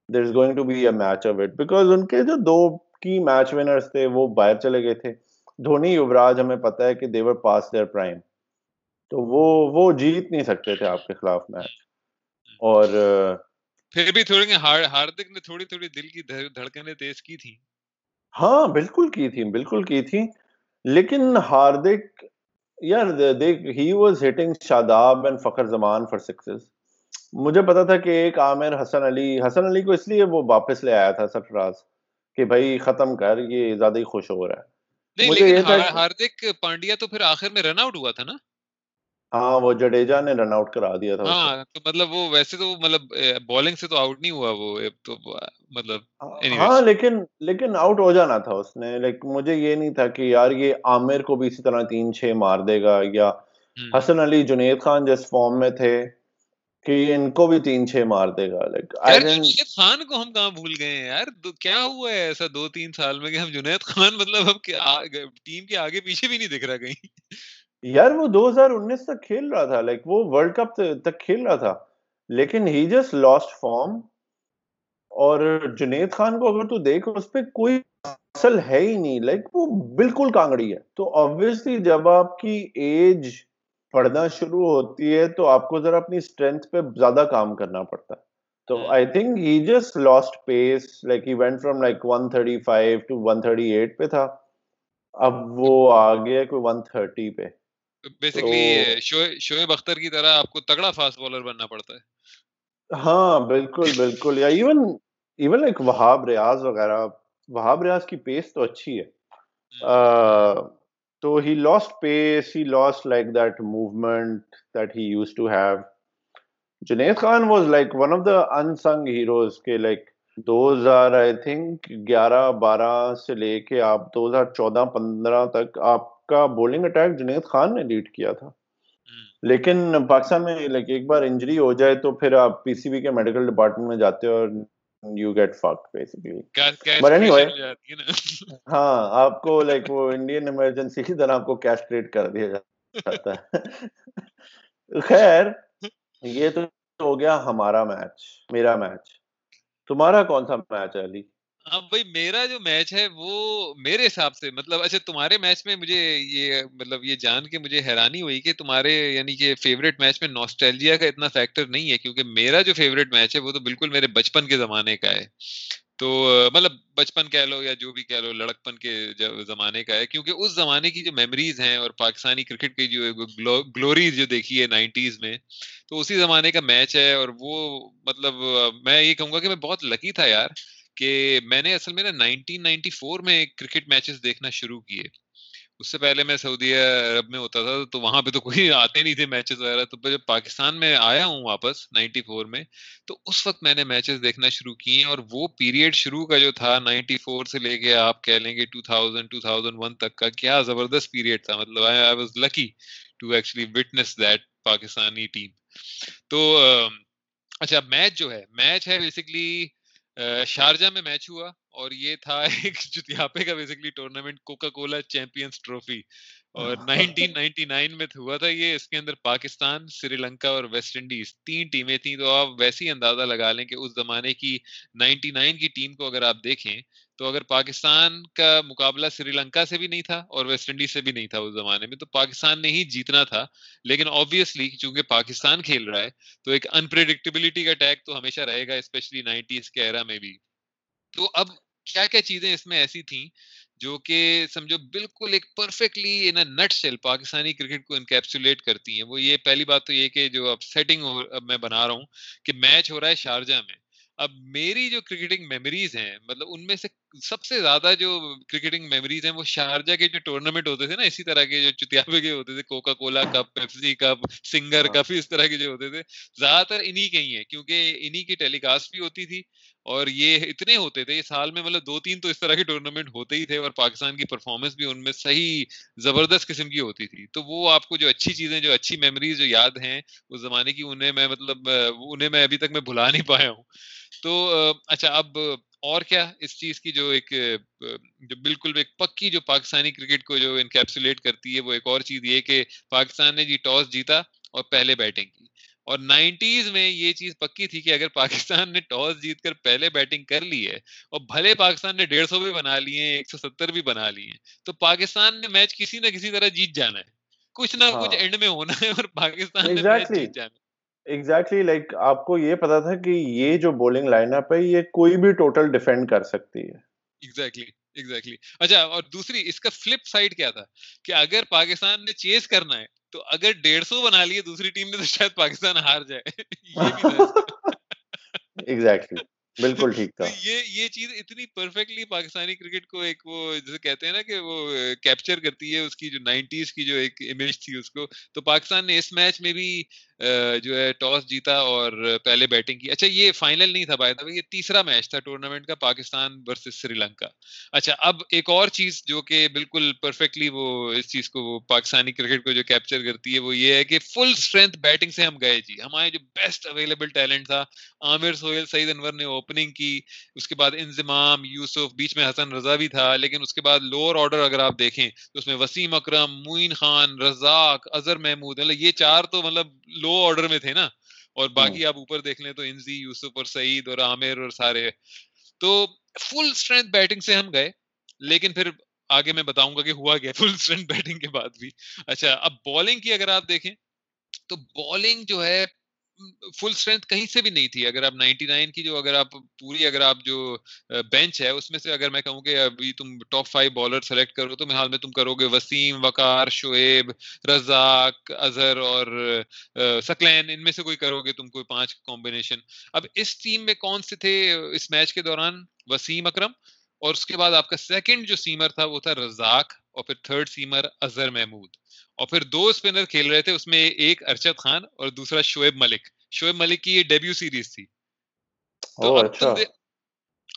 there is going to be a match of it because ان کے جو دو کی میچ ونرس تھے، وہ باہر چلے گئے تھے۔ دھونی یوراج ہمیں پتا ہے کہ دیور پاس دیئر پرائم تو وہ وہ جیت نہیں سکتے تھے آپ کے خلاف میچ اور پھر بھی تھوڑی ہاردک نے تھوڑی تھوڑی دل کی دھڑکنیں تیز کی تھی ہاں بالکل کی تھی بالکل کی تھی۔ لیکن ہاردک یار دیکھ he was hitting Shadab and Fakhar Zaman for sixes مجھے پتا تھا کہ ایک عامر حسن علی حسن علی کو اس لیے وہ واپس لے آیا تھا سرفراز کہ بھائی ختم کر یہ زیادہ ہی خوش ہو رہا ہے۔ مجھے یہ تھا ہاردک پانڈیا تو پھر آخر میں رن آؤٹ ہوا تھا نا؟ ہاں وہ جڈیجا نے رن آؤٹ کرا دیا تھا ہاں تو مطلب وہ ویسے تو مطلب بالنگ سے تو آؤٹ نہیں ہوا وہ تو مطلب ہاں لیکن لیکن آؤٹ ہو جانا تھا اس نے۔ لائک مجھے یہ نہیں تھا کہ یار یہ عامر کو بھی اسی طرح تین چھ مار دے گا یا حسن علی جنید خان جس فارم میں تھے کہ ان کو بھی تین چھ مار دے گا۔ لائک جنید خان کو ہم کہاں بھول گئے ہیں یار؟ کیا ہوا ہے ایسا دو تین سال میں کہ ہم جنید خان مطلب اب ٹیم کے آگے پیچھے بھی نہیں دکھ رہا کہیں؟ یار وہ دو ہزار انیس تک کھیل رہا تھا لائک وہ ورلڈ کپ تک کھیل رہا تھا۔ لیکن ہی جسٹ لاسٹ فارم اور جنید خان کو اگر تو دیکھ اس پہ کوئی اصل ہے ہی نہیں لائک وہ بالکل کانگڑی ہے۔ تو آبویسلی جب آپ کی ایج پڑھنا شروع ہوتی ہے تو آپ کو ذرا اپنی اسٹرینتھ پہ زیادہ کام کرنا پڑتا ہے۔ تو I think he just lost pace like he went from like one thirty five to one thirty eight پہ تھا۔ اب وہ آ گیا کوئی ون تھرٹی پہ۔ بیسکلی شعیب اختر کی طرح آپ کو تگڑا فاسٹ بالر بننا پڑتا ہے۔ ہاں بالکل بالکل۔ یا even even like Wahab Riaz وغیرہ وہاب ریاض کی پیس تو اچھی ہے۔ تو he lost pace he lost like that movement that he used to have Junaid Khan was like one of the unsung heroes کے لائک دو ہزار آئی تھنک گیارہ بارہ سے لے کے آپ دو ہزار چودہ پندرہ تک آپ کا بولنگ اٹیک جنید خان نے لیڈ کیا تھا۔ لیکن پاکستان میں لائک ایک بار انجری ہو جائے تو پھر آپ پی سی بی کے میڈیکل ڈپارٹمنٹ میں جاتے اور you get fucked basically but anyway ہاں آپ کو لائک وہ انڈین ایمرجنسی کی طرح آپ کو کیسٹریٹ کر دیا جاتا ہے۔ خیر یہ تو ہو گیا ہمارا میچ میرا میچ تمہارا کون سا میچ ہے علی؟ ہاں بھائی میرا جو میچ ہے وہ میرے حساب سے مطلب اچھا تمہارے میچ میں مجھے یہ مطلب یہ جان کے مجھے حیرانی ہوئی کہ تمہارے یعنی کہ فیوریٹ میچ میں نوسٹیلجیا کا اتنا فیکٹر نہیں ہے کیونکہ میرا جو فیوریٹ میچ ہے وہ تو بالکل میرے بچپن کے زمانے کا ہے۔ تو مطلب بچپن کہہ لو یا جو بھی کہہ لو لڑکپن کے زمانے کا ہے کیونکہ اس زمانے کی جو میموریز ہیں اور پاکستانی کرکٹ کی جو گلوریز جو دیکھی ہے نائنٹیز میں تو اسی زمانے کا میچ ہے اور وہ مطلب میں یہ کہوں گا کہ میں بہت لکی تھا یار۔ کہ میں نے اصل میں نا نائنٹین نائنٹی فور میں کرکٹ میچز دیکھنا شروع کیے۔ اس سے پہلے میں سعودی عرب میں ہوتا تھا، تو وہاں پہ تو کوئی <laughs> آتے نہیں تھے میچز وغیرہ۔ تو جب پاکستان میں آیا ہوں واپس نائنٹی فور میں، تو اس وقت میں نے میچز دیکھنا شروع کیے اور وہ پیریڈ شروع کا جو تھا، نائنٹی فور سے لے کے آپ کہہ لیں گے two thousand two thousand one تک کا، کیا زبردست پیریڈ تھا۔ مطلب I was lucky to actually witness that Pakistani team تو اچھا میچ جو ہے، میچ ہے بیسکلی شارجہ میں میچ ہوا اور یہ تھا <laughs> ایک جتیاپے کا basically tournament Coca Cola champions trophy اور <laughs> نائنٹین نائنٹی نائن میں ہوا تھا یہ اس کے اندر پاکستان سری لنکا اور ویسٹ انڈیز تین ٹیمیں تھیں تو آپ ویسے ہی اندازہ لگا لیں کہ اس زمانے کی نائنٹی نائن کی ٹیم کو اگر آپ دیکھیں تو اگر پاکستان کا مقابلہ سری لنکا سے بھی نہیں تھا اور ویسٹ انڈیز سے بھی نہیں تھا اس زمانے میں تو پاکستان نے ہی جیتنا تھا۔ لیکن آبویسلی چونکہ پاکستان کھیل رہا ہے تو ایک انپریڈکٹیبلٹی کا ٹیگ تو ہمیشہ رہے گا اسپیشلی نائنٹیز کے ایرا میں بھی۔ تو اب کیا کیا چیزیں اس میں ایسی تھیں جو کہ سمجھو بالکل ایک perfectly in nutshell Pakistani cricket کو انکیپسولیٹ کرتی ہیں۔ وہ یہ پہلی بات تو یہ کہ جو اب سیٹنگ میں بنا رہا ہوں کہ میچ ہو رہا ہے شارجہ میں۔ اب میری جو کرکٹنگ میموریز ہیں مطلب ان میں سے سب سے زیادہ جو کرکٹنگ میموریز ہیں وہ شارجہ کے جو ٹورنامنٹ ہوتے تھے نا اسی طرح کے جو چتیابے کے ہوتے تھے Coca Cola cup Pepsi cup Singer cup اس طرح کے جو ہوتے تھے۔ زیادہ تر انہی کے ہی ہیں کیونکہ انہی کی ٹیلی کاسٹ بھی ہوتی تھی اور یہ اتنے ہوتے تھے سال میں مطلب دو تین تو اس طرح کے ٹورنامنٹ ہوتے ہی تھے اور پاکستان کی پرفارمنس بھی ان میں صحیح زبردست قسم کی ہوتی تھی۔ تو وہ آپ کو جو اچھی چیزیں جو اچھی میموریز جو یاد ہیں اس زمانے کی انہیں میں مطلب انہیں میں ابھی تک میں بھلا نہیں پایا ہوں۔ تو اچھا اب اور کیا اس چیز کی جو ایک جو بالکل ایک پکی جو پاکستانی کرکٹ کو جو انکیپسولیٹ کرتی ہے وہ ایک اور چیز یہ کہ پاکستان نے جی ٹاس جیتا اور پہلے بیٹنگ کی۔ اور نائنٹیز میں یہ چیز پکی تھی کہ اگر پاکستان نے ٹاس جیت کر پہلے بیٹنگ کر لی ہے اور بھلے پاکستان نے ڈیڑھ سو بھی بنا لیے ہیں ایک سو ستر بھی بنا لیے ہیں تو پاکستان نے میچ کسی نہ کسی طرح جیت جانا ہے۔ کچھ نہ کچھ اینڈ میں ہونا ہے اور پاکستان نے میچ جیت جانا ہے۔ ایگزیکٹلی لائک آپ کو یہ پتا تھا کہ یہ جو بولنگ لائن اپ ہے یہ کوئی بھی ٹوٹل ڈیفینڈ کر سکتی ہے۔ ایگزیکٹلی ایگزیکٹلی اچھا اور دوسری اس کا فلپ سائڈ کیا تھا؟ کہ اگر پاکستان نے چیز کرنا ہے تو اگر ڈیڑھ سو بنا لیے دوسری ٹیم نے تو شاید پاکستان ہار جائے۔ <laughs> ایگزیکٹلی بالکل ٹھیک تھا یہ یہ چیز اتنی پرفیکٹلی پاکستانی کرکٹ کو ایک وہ جیسے کہتے ہیں نا کہ وہ کیپچر کرتی ہے اس کی جو نائنٹیز کی جو ایک امیج تھی اس کو۔ تو پاکستان نے اس میچ میں بھی جو ہے ٹاس جیتا اور پہلے بیٹنگ کی۔ اچھا یہ فائنل نہیں تھا بھائی تھا یہ تیسرا میچ تھا ٹورنامنٹ کا، پاکستان ورسز سری لنکا۔ اچھا اب ایک اور چیز جو کہ بالکل پرفیکٹلی وہ اس چیز کو پاکستانی کرکٹ کو جو کیپچر کرتی ہے، وہ یہ ہے کہ فل اسٹرینتھ بیٹنگ سے ہم گئے جی۔ ہمارے جو بیسٹ اویلیبل ٹیلنٹ تھا، عامر سہیل، سعید انور نے اوپننگ کی۔ اس کے بعد انضمام، یوسف، بیچ میں حسن رضا بھی تھا، لیکن اس کے بعد لوور آرڈر اگر آپ دیکھیں، تو اس میں وسیم اکرم، معین خان، رزاق، اظہر محمود مطلب یہ چار تو مطلب لو آرڈر میں تھے نا۔ اور باقی آپ اوپر دیکھ لیں تو انزی یوسف اور سعید اور عامر اور سارے۔ تو فل اسٹرینتھ بیٹنگ سے ہم گئے لیکن پھر آگے میں بتاؤں گا کہ ہوا گیا فل اسٹرینتھ بیٹنگ کے بعد بھی۔ اچھا اب بالنگ کی اگر آپ دیکھیں تو بالنگ جو ہے فل اسٹرینتھ کہیں سے بھی نہیں تھی۔ اگر آپ نائنٹی نائن کی جو اگر آپ پوری اگر آپ جو بینچ ہے، اس میں سے اگر میں کہوں کہ ابھی تم ٹاپ فائیو بالر سلیکٹ کرو تو حال میں تم کرو گے وسیم، وقار، شعیب، رزاق، اظہر اور سکلین۔ ان میں سے کوئی کرو گے تم کوئی پانچ کمبینیشن اب اس ٹیم میں کون سے تھے اس میچ کے دوران؟ وسیم اکرم۔ اور اس کے بعد آپ کا سیکنڈ جو سیمر تھا وہ تھا رزاق اور پھر تھرڈ سیمر اظہر محمود۔ اور پھر دو اسپنر کھیل رہے تھے اس میں ایک ارشد خان اور دوسرا شعیب ملک۔ شعیب ملک کی یہ ڈیبیو سیریز تھی۔ تو اب اچھا۔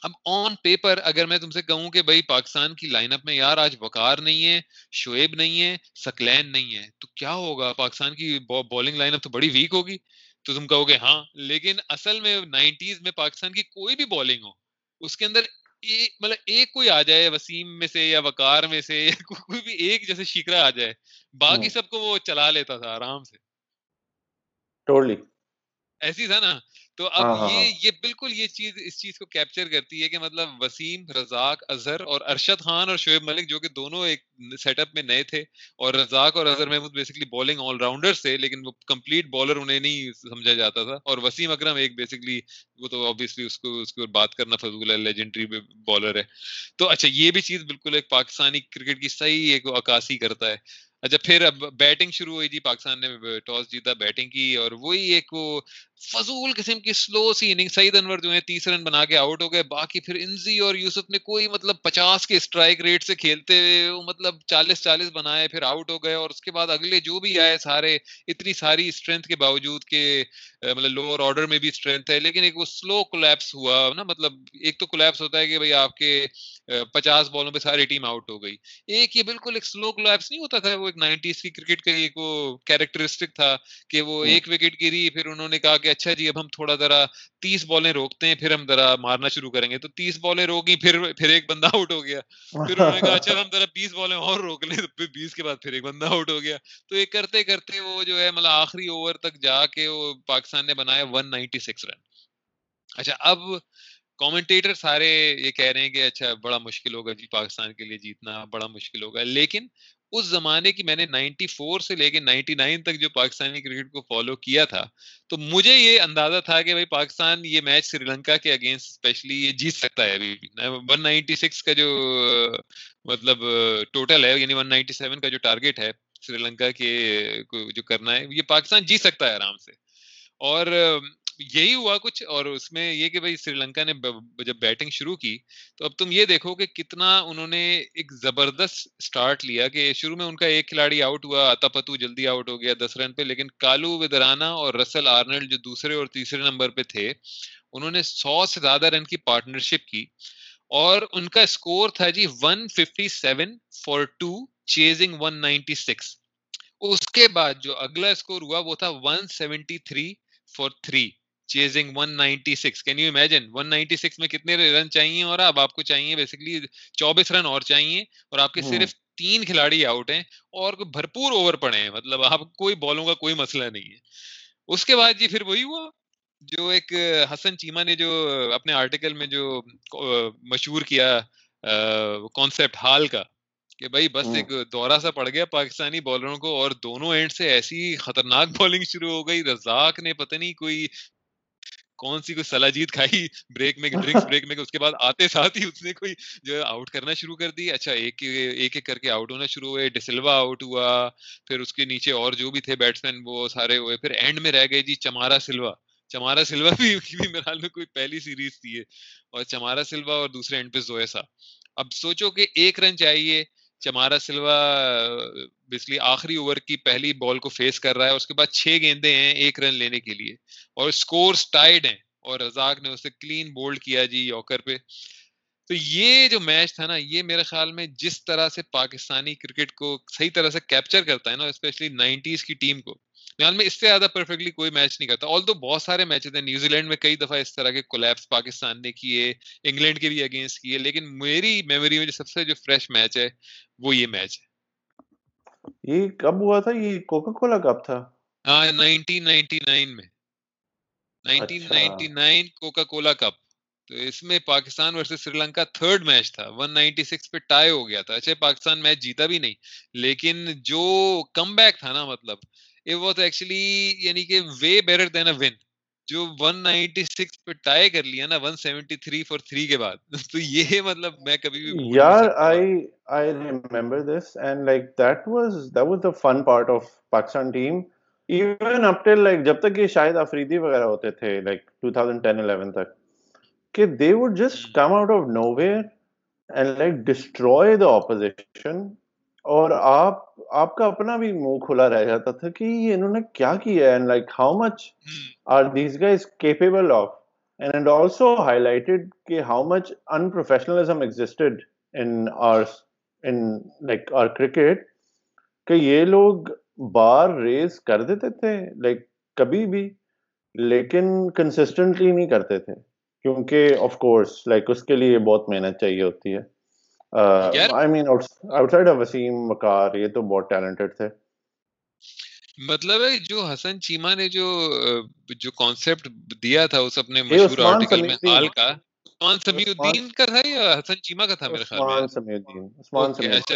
اب آن پیپر اگر میں تم سے کہوں کہ بھائی پاکستان کی لائن اپ میں یار آج وقار نہیں ہے شعیب نہیں ہے سکلین نہیں ہے تو کیا ہوگا؟ پاکستان کی بالنگ لائن اپ تو بڑی ویک ہوگی۔ تو تم کہو گے ہاں لیکن اصل میں نائنٹیز میں پاکستان کی کوئی بھی بالنگ ہو اس کے اندر مطلب ایک کوئی آ جائے وسیم میں سے یا وقار میں سے یا <laughs> کوئی بھی ایک جیسے شیکرا آ جائے۔ باقی سب کو وہ چلا لیتا تھا آرام سے۔ ایسی تھا نا۔ تو اب ہاں، ہاں، یہ ہاں۔ یہ بالکل یہ چیز اس چیز کو کیپچر کرتی ہے کہ مطلب وسیم رزاق اظہر اور ارشد خان اور شعیب ملک جو کہ دونوں ایک سیٹ اپ میں نئے تھے اور رزاق اور Azhar Mahmood basically bowling all rounder تھے لیکن وہ کمپلیٹ بالر انہیں نہیں سمجھا جاتا تھا اور وسیم اکرم ایک بیسکلی وہ تو آبویسلی اس کو اس کو بات کرنا فضول ہے لیجنڈری بالر ہے۔ تو اچھا یہ بھی چیز بالکل ایک پاکستانی کرکٹ کی صحیح ایک عکاسی کرتا ہے۔ اچھا پھر اب بیٹنگ شروع ہوئی جی پاکستان نے، ٹاس جیتا بیٹنگ کی اور وہی ایک وہ فضول قسم کی سلو سی اننگ سعید انور جو ہے تیس رن بنا کے آؤٹ ہو گئے باقی پھر انزی اور یوسف نے کوئی مطلب پچاس کے اسٹرائک ریٹ سے کھیلتے ہوئے مطلب چالیس چالیس بنائے پھر آؤٹ ہو گئے اور اس کے بعد اگلے جو بھی آئے سارے اتنی ساری اسٹرینتھ کے باوجود کہ مطلب لوور آرڈر میں بھی اسٹرینتھ ہے لیکن ایک وہ سلو کولیپس ہوا نا مطلب ایک تو کولیپس ہوتا ہے کہ بھائی آپ کے پچاس بالوں پہ ساری ٹیم آؤٹ ہو گئی۔ ایک یہ بالکل ایک سلو کولیپس نہیں ہوتا تھا وہ ایک نائنٹیز کی کرکٹ کا ایک وہ کیریکٹرسٹک تھا کہ وہ ایک وکٹ گری پھر انہوں نے کہا کہ اچھا جی اب ہم تھوڑا ذرا تیس بالیں روکتے ہیں، پھر ہم ذرا مارنا شروع کریں گے۔ تو تیس بالیں روکی پھر پھر ایک بندہ آؤٹ ہو گیا۔ پھر انہوں نے کہا اچھا ہم ذرا بیس بالیں اور روک لیں۔ تو پھر بیس کے بعد پھر ایک بندہ آؤٹ ہو گیا۔ تو یہ کرتے کرتے وہ جو ہے مطلب آخری اوور تک جا کے وہ پاکستان نے بنایا ون نائنٹی سکس رن اچھا اب کامنٹیٹر سارے یہ کہہ رہے ہیں کہ اچھا بڑا مشکل ہوگا جی پاکستان کے لیے جیتنا بڑا مشکل ہوگا۔ لیکن اس زمانے کی میں نے نائنٹی فور سے لے کے نائنٹی نائن تک جو پاکستانی کرکٹ کو فالو کیا تھا، تو مجھے یہ اندازہ تھا کہ بھائی پاکستان یہ میچ سری لنکا کے اگینسٹ اسپیشلی یہ جیت سکتا ہے ابھی۔ ون نائنٹی سکس کا جو مطلب ٹوٹل ہے یعنی ون نائنٹی سیون کا جو ٹارگیٹ ہے سری لنکا کے جو کرنا ہے، یہ پاکستان جیت سکتا ہے آرام سے۔ اور یہی ہوا کچھ اور اس میں یہ کہ بھائی سری لنکا نے جب بیٹنگ شروع کی تو اب تم یہ دیکھو کہ کتنا انہوں نے ایک زبردست اسٹارٹ لیا کہ شروع میں ان کا ایک کھلاڑی آؤٹ ہوا آتا پتو جلدی آؤٹ ہو گیا دس رن پہ، لیکن کالو ودرانا اور رسل آرنلڈ جو دوسرے اور تیسرے نمبر پہ تھے، انہوں نے سو سے زیادہ رن کی پارٹنرشپ کی اور ان کا اسکور تھا جی one fifty seven four two chasing one ninety six اس کے بعد جو اگلا اسکور ہوا وہ تھا one seventy three four three chasing 196 can you imagine 196 میں کتنے رن چاہیے اور اب آپ کو چاہیے بیسکلی 24 رن اور چاہیے اور آپ کے صرف تین کھلاڑی آؤٹ ہیں اور بھرپور اوور پڑے ہیں۔ مطلب آپ کوئی بالوں کا کوئی مسئلہ نہیں ہے۔ اس کے بعد جی پھر وہی ہوا جو ایک حسن چیما نے جو اپنے آرٹیکل میں جو مشہور کیا کانسیپٹ حال کا کہ بھائی بس ایک دورہ سا پڑ گیا پاکستانی بالروں کو اور دونوں اینڈ سے ایسی خطرناک <laughs> بالنگ شروع ہو گئی۔ رزاق نے پتہ نہیں کوئی کون سی کوئی سلاجیت کھائی بریک میں ڈرنکس بریک میں اس کے بعد آتے ساتھ ہی اس نے کوئی جو ہے آؤٹ کرنا شروع کر دی۔ اچھا ایک ایک ایک کر کے آؤٹ ہونا شروع ہوئے۔ ڈسلوا آؤٹ ہوا۔ پھر اس کے نیچے اور جو بھی تھے بیٹسمین وہ سارے ہوئے۔ پھر اینڈ میں رہ گئے جی چمارا سلوا۔ چمارا سلوا <laughs> بھی میرے خیال میں کوئی پہلی سیریز تھی اور چمارا سلوا اور دوسرے اینڈ پہ زویسا اب سوچو کہ ایک رن چاہیے۔ چمارا سلوا بسلی آخری اوور کی پہلی بال کو فیس کر رہا ہے، اس کے بعد چھ گیندے ہیں ایک رن لینے کے لیے اور اسکور ٹائڈ ہیں اور رزاق نے اسے کلین بولڈ کیا جی یوکر پہ۔ تو یہ جو میچ تھا نا، یہ میرے خیال میں جس طرح سے پاکستانی کرکٹ کو صحیح طرح سے کیپچر کرتا ہے نا اسپیشلی نائنٹیز کی ٹیم کو خیال میں اس سے زیادہ پرفیکٹلی کوئی میچ نہیں کرتا. آل تو بہت سارے میچز ہیں نیوزی لینڈ میں کئی دفعہ اس طرح کے کولیپس پاکستان نے کیے انگلینڈ کے بھی اگینسٹ کیے لیکن میری میموری میں جو سب سے جو فریش میچ ہے وہ یہ میچ ہے۔ یہ کب ہوا تھا؟ یہ کوکا کولا تھا؟ ہاں نائنٹین نائنٹی نائن میں۔ Nineteen ninety nine Coca Cola cup. تو اس میں Pakistan versus Sri Lanka third match تھا۔ 196 پہ ٹائی ہو گیا تھا۔ اچھا پاکستان میچ جیتا بھی نہیں لیکن جو کم بیک تھا نا مطلب it was actually یعنی کہ way better than a win. جو 196 پہ ٹائی کر لیا نا 173 فور 3 کے بعد. <laughs> تو یہ مطلب میں کبھی بھی یار I I remember this and like that was that was the fun part of Pakistan team. Even up till like جب تک یہ شاید افریدی وغیرہ ہوتے تھے لائک 2010 11 تک کہ they would just come out of nowhere and like destroy the opposition اور آپ آپ کا اپنا بھی منہ کھلا رہ جاتا تھا کہ یہ انہوں نے کیا کیا ہے and like how much are these guys capable of and also highlighted کہ how much unprofessionalism existed in our in like our cricket کہ یہ لوگ بار ریز کر دیتے تھے لائک کبھی بھی لیکن کنسسٹنٹلی نہیں کرتے تھے کیونکہ آف کورس لائک اس کے لیے بہت محنت چاہیے ہوتی ہے۔ I mean outside Wasim مکار یہ تو بہت ٹیلنٹڈ تھے۔ مطلب ہے جو حسن چیما نے جو جو کانسیپٹ دیا تھا اس اپنے مشہور آرٹیکل میں حال کا عثمان سمیع الدین کا تھا یا حسن چیما کا تھا میرے خیال میں؟ عثمان سمیع الدین عثمان سمیع اچھا۔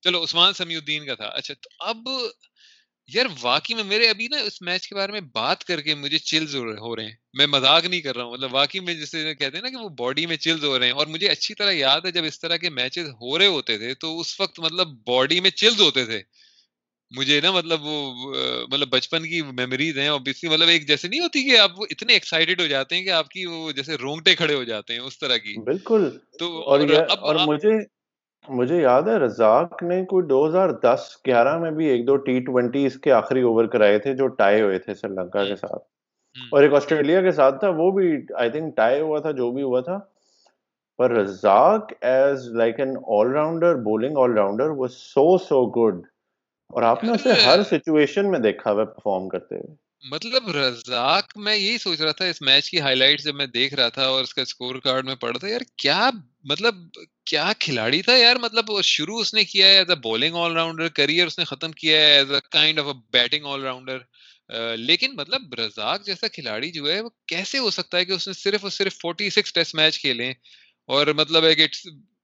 چلو عثمان سمیع الدین کا تھا۔ اچھا تو اب یار واقعی میں میرے ابھی نا اس میچ کے بارے میں بات کر کے مجھے چلز ہو رہے ہیں۔ میں مذاق نہیں کر رہا ہوں۔ مطلب واقعی میں جیسے کہتے ہیں نا کہ وہ باڈی میں چلز ہو رہے ہیں اور مجھے اچھی طرح یاد ہے جب اس طرح کے میچز ہو رہے ہوتے تھے تو اس وقت مطلب باڈی میں چلز ہوتے تھے۔ مجھے نا مطلب وہ مطلب بچپن کی میموریز ہیں۔ اور مطلب ایک جیسے نہیں ہوتی کہ آپ اتنے ایکسائٹیڈ ہو جاتے ہیں کہ آپ کی وہ جیسے رونگٹے کھڑے ہو جاتے ہیں اس طرح کی۔ بالکل۔ تو اور, اور مجھے مجھے یاد ہے رزاق نے کوئی دو ہزار دس گیارہ میں بھی ایک دو ٹی ٹوینٹی اس کے آخری اوور کرائے تھے جو ٹائی ہوئے تھے سری لنکا کے ساتھ۔ اور ایک آسٹریلیا کے ساتھ تھا وہ بھی آئی تھنک ٹائی ہوا تھا جو بھی ہوا تھا۔ پر Razzaq as like an all rounder bowling all rounder وہ سو سو گڈ اور آپ نے اسے ہر سچویشن میں دیکھا ہوا پرفارم کرتے ہوئے۔ مطلب رزاق میں یہی سوچ رہا تھا اس میچ کی ہائی لائٹ جب میں دیکھ رہا تھا اور اس کا اسکور کارڈ میں پڑھ رہا تھا یار کیا مطلب کیا کھلاڑی تھا یار مطلب شروع اس نے کیا ہے as a bowling all rounder career اس نے ختم کیا ہے as a kind of a batting all rounder لیکن مطلب رزاق جیسا کھلاڑی جو ہے وہ کیسے ہو سکتا ہے کہ اس نے صرف اور صرف فورٹی سکس ٹیسٹ میچ کھیلے اور مطلب ہے کہ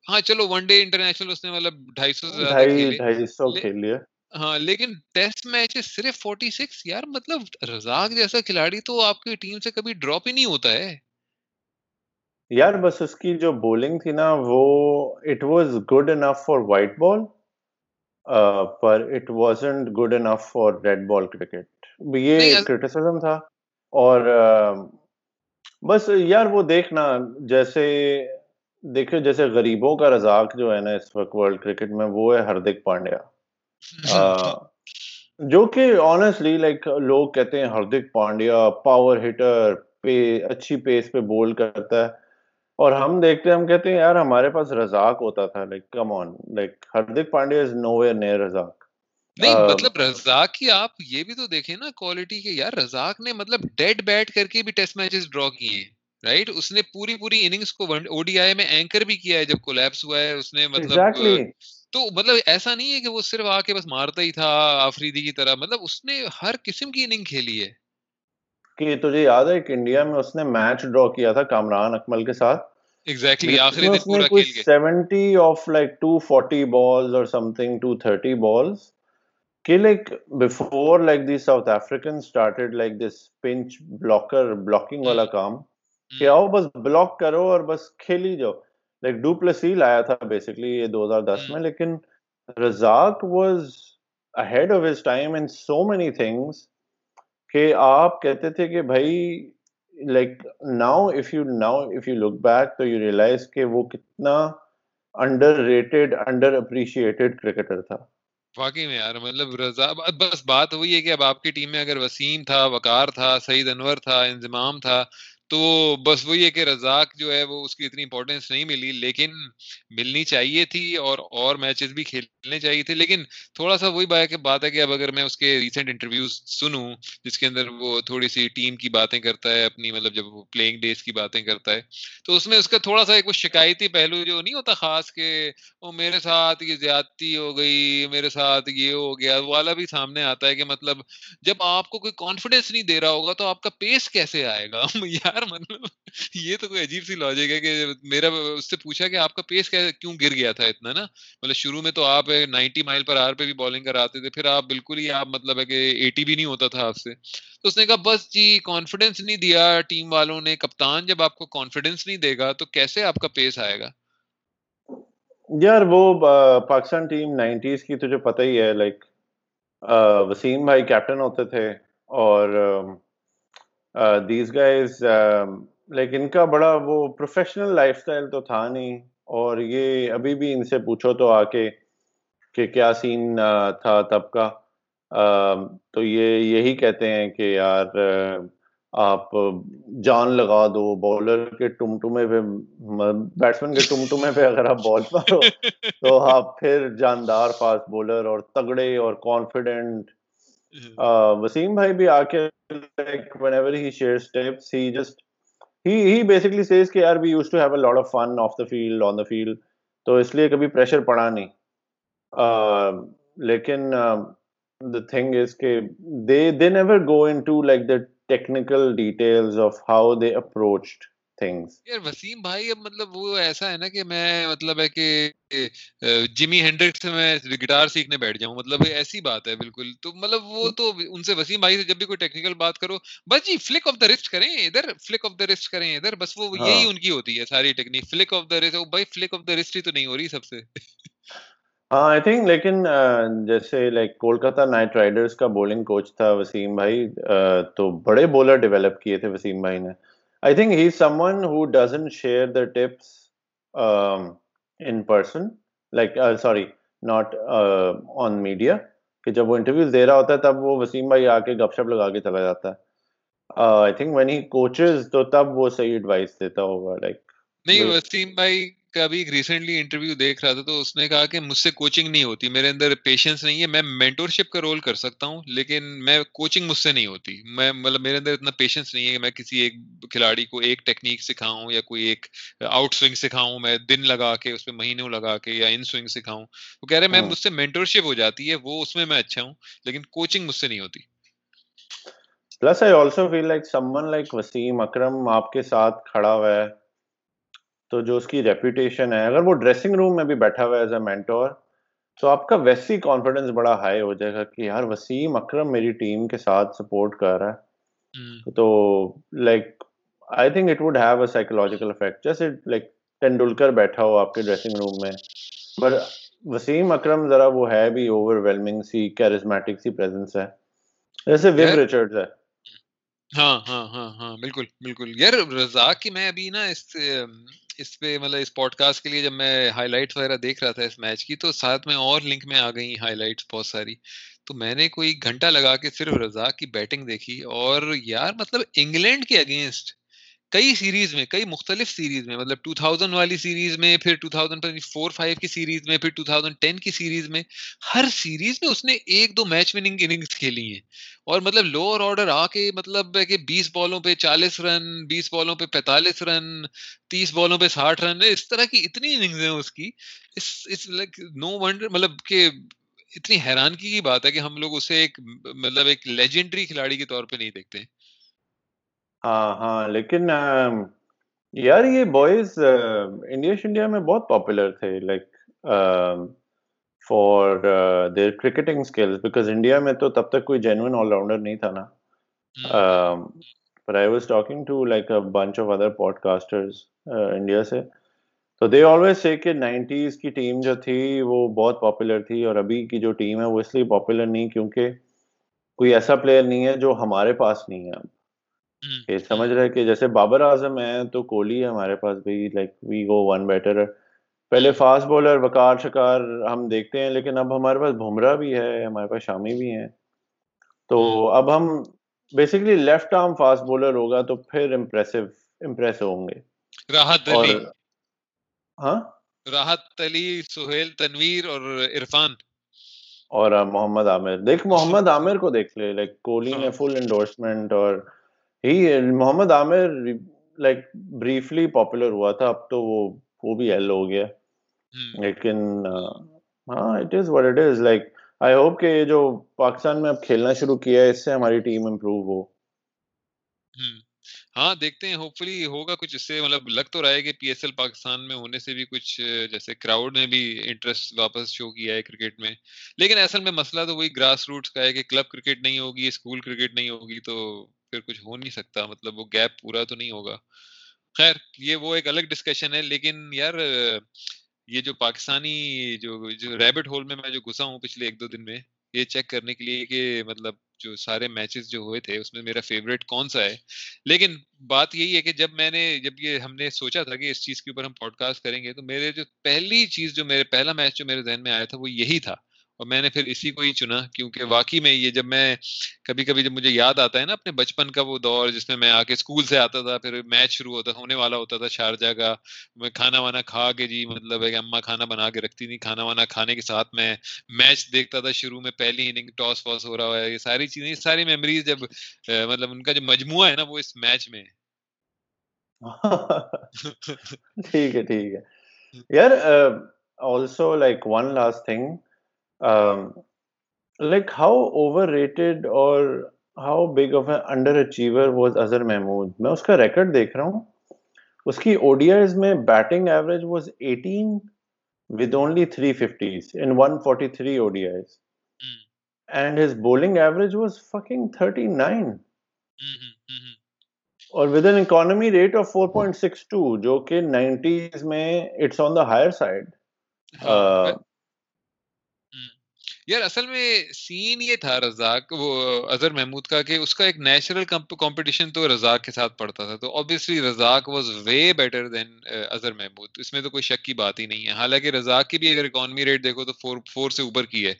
ہاں چلو ون ڈے انٹرنیشنل اس نے مطلب ڈھائی سو سے زیادہ کھیلے۔ ہاں لیکن ٹیسٹ میچ صرف فورٹی سکس یار مطلب رزاق جیسا کھلاڑی تو آپ کی ٹیم سے کبھی ڈراپ ہی نہیں ہوتا ہے۔ یار بس اس کی جو بولنگ تھی نا وہ it was good enough for white ball per it wasn't good enough for red ball cricket یہ کرٹیسزم تھا۔ اور بس یار وہ دیکھنا جیسے دیکھو جیسے غریبوں کا رزاق جو ہے نا اس وقت ورلڈ کرکٹ میں وہ ہے ہردک پانڈیا۔ جو کہ آنےسٹلی لائک لوگ کہتے ہیں ہردک پانڈیا پاور ہٹر پے اچھی پیس پہ بول کرتا ہے۔ اور ہم دیکھتے ہم کہتے ہیں یار ہمارے پاس رزاق ہوتا تھا like come on like Hardik Pandya is nowhere near Razzaq. نہیں مطلب رزاق کی آپ یہ بھی تو دیکھیں نا کوالٹی کے یار رزاق نے مطلب ڈیڈ بیٹ کر کے بھی ٹیسٹ میچز ڈرا کیے ہیں رائٹ اس نے پوری پوری اننگز کو او ڈی آئی میں اینکر بھی کیا ہے جب کولیپس ہوا ہے اس نے مطلب تو مطلب ایسا نہیں ہے کہ وہ صرف آ کے بس مارتا ہی تھا آفریدی کی طرح مطلب اس نے ہر قسم کی اننگ کھیلی ہے۔ کہ تجھے یاد ہے کہ انڈیا میں اس نے میچ ڈرا کیا تھا کامران اکمل کے ساتھ۔ ایگزیکٹلی آخری دن پورا کھیل گیا 70 آف لائک 240 بالز اور سم تھنگ 230 بالز کہ like before like the south started like this punch blocker blocking والا کام کہ آؤ بس بلاک کرو اور بس کھیل ہی جاؤ۔ لائک ڈو پلس ہی لایا تھا بیسکلی یہ دو ہزار دس میں لیکن Razzaq was ahead of his time in so many things کہ آپ کہتے تھے کہ بھائی like now if you now if you look back تو یو ریئلائز کہ وہ کتنا underrated underappreciated cricketer تھا۔ واقعی میں یار مطلب رضا بس بات وہی ہے کہ اب آپ کی ٹیم میں اگر وسیم تھا وقار تھا سعید انور تھا انضمام تھا تو بس وہی ہے کہ رزاق جو ہے وہ اس کی اتنی امپورٹینس نہیں ملی، لیکن ملنی چاہیے تھی اور اور میچز بھی کھیلنے چاہیے تھے۔ لیکن تھوڑا سا وہی بات ہے کہ اب اگر میں اس کے ریسنٹ انٹرویوز سنوں، جس کے اندر وہ تھوڑی سی ٹیم کی باتیں کرتا ہے، اپنی مطلب جب وہ پلینگ ڈیز کی باتیں کرتا ہے، تو اس میں اس کا تھوڑا سا ایک وہ شکایتی پہلو جو نہیں ہوتا خاص کہ وہ میرے ساتھ یہ زیادتی ہو گئی، میرے ساتھ یہ ہو گیا۔ والا بھی سامنے آتا ہے کہ مطلب جب آپ کو کوئی کانفیڈینس نہیں دے رہا ہوگا تو آپ کا پیس کیسے آئے گا؟ <laughs> یار یار مطلب یہ تو کوئی عجیب سی لاجک ہے کہ میرا اس سے پوچھا کہ آپ کا پیس کیوں گر گیا تھا اتنا، نا؟ مطلب شروع میں تو آپ نائنٹی مائل پر آر پہ بھی بالنگ کراتے تھے، پھر آپ بالکل ہی آپ مطلب ہے کہ ایٹی بھی نہیں ہوتا تھا آپ سے۔ تو اس نے کہا، بس جی کانفیڈینس نہیں دیا ٹیم والوں نے۔ کپتان جب آپ کو کانفیڈینس نہیں دے گا تو کیسے آپ کا پیس آئے گا؟ یار، وہ پاکستان ٹیم نائنٹیز کی تجھے پتہ ہی ہے لائک وسیم بھائی کیپٹن ہوتے تھے اور دیز گائز لائک ان کا بڑا وہ پروفیشنل لائف اسٹائل تو تھا نہیں۔ اور یہ ابھی بھی ان سے پوچھو تو آ کے کہ کیا سین تھا تب کا۔ تو یہ یہی کہتے ہیں کہ یار آپ جان لگا دو بالر کے ٹمٹمے پہ بیٹسمین کے ٹمٹمے پہ اگر آپ بال مارو <laughs> تو آپ پھر جاندار فاسٹ بولر اور تگڑے اور confident Wasim field on the field تو اس لیے کبھی پڑا نہیں. لیکن go uncle detail approach things یار وسیم بھائی اب مطلب وہ ایسا ہے نا کہ میں مطلب ہے کہ جمی ہینڈرک سے میں گٹار سیکھنے بیٹھ جاؤں مطلب ایسی بات ہے بالکل۔ تو مطلب وہ تو ان سے وسیم بھائی سے جب بھی کوئی ٹیکنیکل بات کرو بس جی فلک آف دا رسٹ کریں ادھر فلک آف دا رسٹ کریں ادھر بس وہ یہی ان کی ہوتی ہے ساری technique flick of the wrist بھائی فلک آف دا رسٹ ہی تو نہیں ہو رہی سب سے۔ ہاں آئی تھنک لیکن جیسے لائک کولکتہ نائٹ رائڈرس کا بولنگ کوچ تھا وسیم بھائی تو بڑے بولر ڈیولپ کیے تھے وسیم بھائی نے۔ I think he someone who doesn't share the tips in person like sorry not on media کہ جب وہ انٹرویوز دے رہا ہوتا ہے تب وہ وسیم بھائی آ کے گپ شپ لگا کے چلا جاتا ہے I think when he coaches تو تب وہ صحیح ایڈوائس دیتا ہوگا لائک نہیں وسیم بھائی کا ابھی ریسنٹلی انٹرویو دیکھ رہا تھا تو اس نے کہا کہ مجھ سے کوچنگ نہیں ہوتی میرے اندر پیشنس نہیں ہے میں مینٹورشپ کا رول کر سکتا ہوں لیکن میں کوچنگ مجھ سے نہیں ہوتی۔ میں مطلب میرے اندر اتنا پیشنس نہیں ہے کہ میں کسی ایک کھلاڑی کو ایک ٹیکنیک سکھاؤں یا کوئی ایک آؤٹ سوئنگ سکھاؤں میں دن لگا کے اس پہ مہینوں لگا کے یا ان سوئنگ سکھاؤں۔ وہ کہہ رہے میں مجھ سے مینٹورشپ ہو جاتی ہے وہ اس میں میں اچھا ہوں لیکن کوچنگ مجھ سے نہیں ہوتی۔ Plus I also feel like someone like Wasim Akram آپ کے ساتھ کھڑا ہوا ہے۔ تو جو اس کی ریپوٹیشن ہے اگر وہ ڈریسنگ روم میں بھی بیٹھا ہوا ہے ایز اے مینٹور تو آپ کا ویسی کانفیڈینس بڑا ہائی ہو جائے گا کہ یار وسیم اکرم میری ٹیم کے ساتھ سپورٹ کر رہا ہے۔ تو like I think it would have a psychological effect جیسے لائک ٹینڈولکر بیٹھا ہو آپ کے ڈریسنگ روم میں پر وسیم اکرم ذرا وہ ہے بھی اوور ویلمنگ سی کیرزمیٹک سی پریزنس ہے۔ جیسے ویو ریچرڈ ہے۔ ہاں ہاں ہاں ہاں بالکل بالکل۔ یار رزاق کی میں ابھی نا اس اس پہ مطلب اس پوڈ کاسٹ کے لیے جب میں ہائی لائٹ وغیرہ دیکھ رہا تھا اس میچ کی، تو ساتھ میں اور لنک میں آ گئی ہائی لائٹس بہت ساری۔ تو میں نے کوئی گھنٹہ لگا کے صرف رضا کی بیٹنگ دیکھی اور یار مطلب انگلینڈ کے اگینسٹ کئی سیریز میں، کئی مختلف سیریز میں مطلب 2000 والی سیریز میں، پھر 2004 5 کی سیریز میں، پھر 2010 کی سیریز میں، ہر سیریز میں اس نے ایک دو میچ وننگ اننگز کھیلی ہیں۔ اور مطلب لوور آرڈر آ کے مطلب ہے کہ 20 بالوں پہ 40 رن 20 بالوں پہ 45 رن 30 بالوں پہ 60 رن اس طرح کی اتنی اننگز ہیں اس کی۔ اس اس لائک نو ونڈر مطلب کہ اتنی حیرانگی کی بات ہے کہ ہم لوگ اسے ایک مطلب ایک لیجنڈری کھلاڑی کے طور پہ نہیں دیکھتے۔ ہیں ہاں ہاں لیکن یار یہ بوائز انڈیا انڈیا میں بہت پاپولر تھے like for their cricketing skills because India میں تو تب تک کوئی جینوئن آل راؤنڈر نہیں تھا نا۔ پر I was talking to like bunch of other podcasters India سے۔ تو دے آلویز سے کہ نائنٹیز کی ٹیم جو تھی وہ بہت پاپولر تھی اور ابھی کی جو ٹیم ہے وہ اس لیے پاپولر نہیں کیونکہ کوئی ایسا پلیئر نہیں ہے جو ہمارے پاس نہیں ہے۔ اب کہ سمجھ رہے کہ جیسے بابر اعظم ہے تو کوہلی ہے ہمارے پاس بھی like we go one better پہلے فاسٹ بولر وکار شکار ہم دیکھتے ہیں لیکن اب ہمارے پاس بھمرا بھی ہے ہمارے پاس شامی بھی ہیں۔ تو اب ہم basically left arm fast bowler ہوگا تو پھر امپریسو امپریس ہوں گے۔ راحت علی۔ ہاں؟ راحت علی سہیل تنویر اور عرفان۔ اور محمد عامر۔ دیکھ محمد عامر کو دیکھ لے لائک کوہلی نے فل انڈورسمنٹ اور ہی Muhammad Amir like briefly popular ہوا تھا اب تو وہ وہ بھی ایل ہو گیا۔ لیکن ہاں it is what it is like I hope کہ یہ جو پاکستان میں اب کھیلنا شروع کیا ہے اس سے ہماری ٹیم امپروو ہو۔ ہاں دیکھتے ہیں ہوپ فلی ہوگا کچھ۔ اس سے مطلب لگ تو رہا ہے کہ پی ایس ایل پاکستان میں ہونے سے بھی کچھ جیسے کراؤڈ نے بھی انٹرسٹ واپس شو کیا ہے کرکٹ میں۔ لیکن اصل میں مسئلہ تو وہی گراس روٹس کا ہے کہ کلب کرکٹ نہیں ہوگی اسکول کرکٹ نہیں ہوگی تو پھر کچھ ہو نہیں سکتا مطلب وہ گیپ پورا تو نہیں ہوگا۔ خیر، یہ وہ ایک الگ ڈسکشن ہے، لیکن یار، یہ جو پاکستانی جو جو ریبٹ ہول میں میں جو گھسا ہوں پچھلے ایک دو دن میں، یہ چیک کرنے کے لیے کہ مطلب جو سارے میچز جو ہوئے تھے، اس میں میرا فیوریٹ کون سا ہے؟ لیکن بات یہی ہے کہ جب میں نے، جب یہ ہم نے سوچا تھا کہ اس چیز کے اوپر ہم پوڈ کاسٹ کریں گے، تو میرے جو پہلی چیز جو میرے، پہلا میچ جو میرے ذہن میں آیا تھا، وہ یہی تھا۔ اور میں نے پھر اسی کو ہی چنا، کیونکہ واقعی میں یہ جب میں کبھی کبھی جب مجھے یاد آتا ہے نا اپنے بچپن کا وہ دور جس میں میں آ کے اسکول سے آتا تھا، پھر میچ شروع ہوتا ہونے والا ہوتا تھا شارجہ کا، میں کھانا وانا کھا کے جی مطلب ہے کہ اماں کھانا بنا کے رکھتی تھی کھانا وانا کھانے کے ساتھ میں میچ دیکھتا تھا شروع میں، پہلی اننگ ٹاس واس ہو رہا ہے، یہ ساری چیزیں، یہ ساری میموریز جب مطلب ان کا جو مجموعہ ہے نا وہ اس میچ میں <laughs> ٹھیک ہے ٹھیک ہے۔ یار also like one last thing like how overrated اور how big of a underachiever was Azhar Mahmood میں اس کا ریکارڈ دیکھ رہا ہوں۔ اس کی اوڈیاز میں batting average was eighteen with only three fifties in one forty three ODIs and his bowling average was fucking thirty nine اور with an economy rate of four point six two جو کہ nineties میں it's on the higher side یار اصل میں سین یہ تھا رزاق، وہ اظہر محمود کا کہ اس کا ایک نیچرل کمپٹیشن تو رزاق کے ساتھ پڑتا تھا، تو obviously Razzaq was way better than Azhar Mahmood. اس میں تو کوئی شک کی بات ہی نہیں ہے۔ حالانکہ رزاق کی بھی اگر اکانومی ریٹ دیکھو تو فور فور سے اوپر کی ہے۔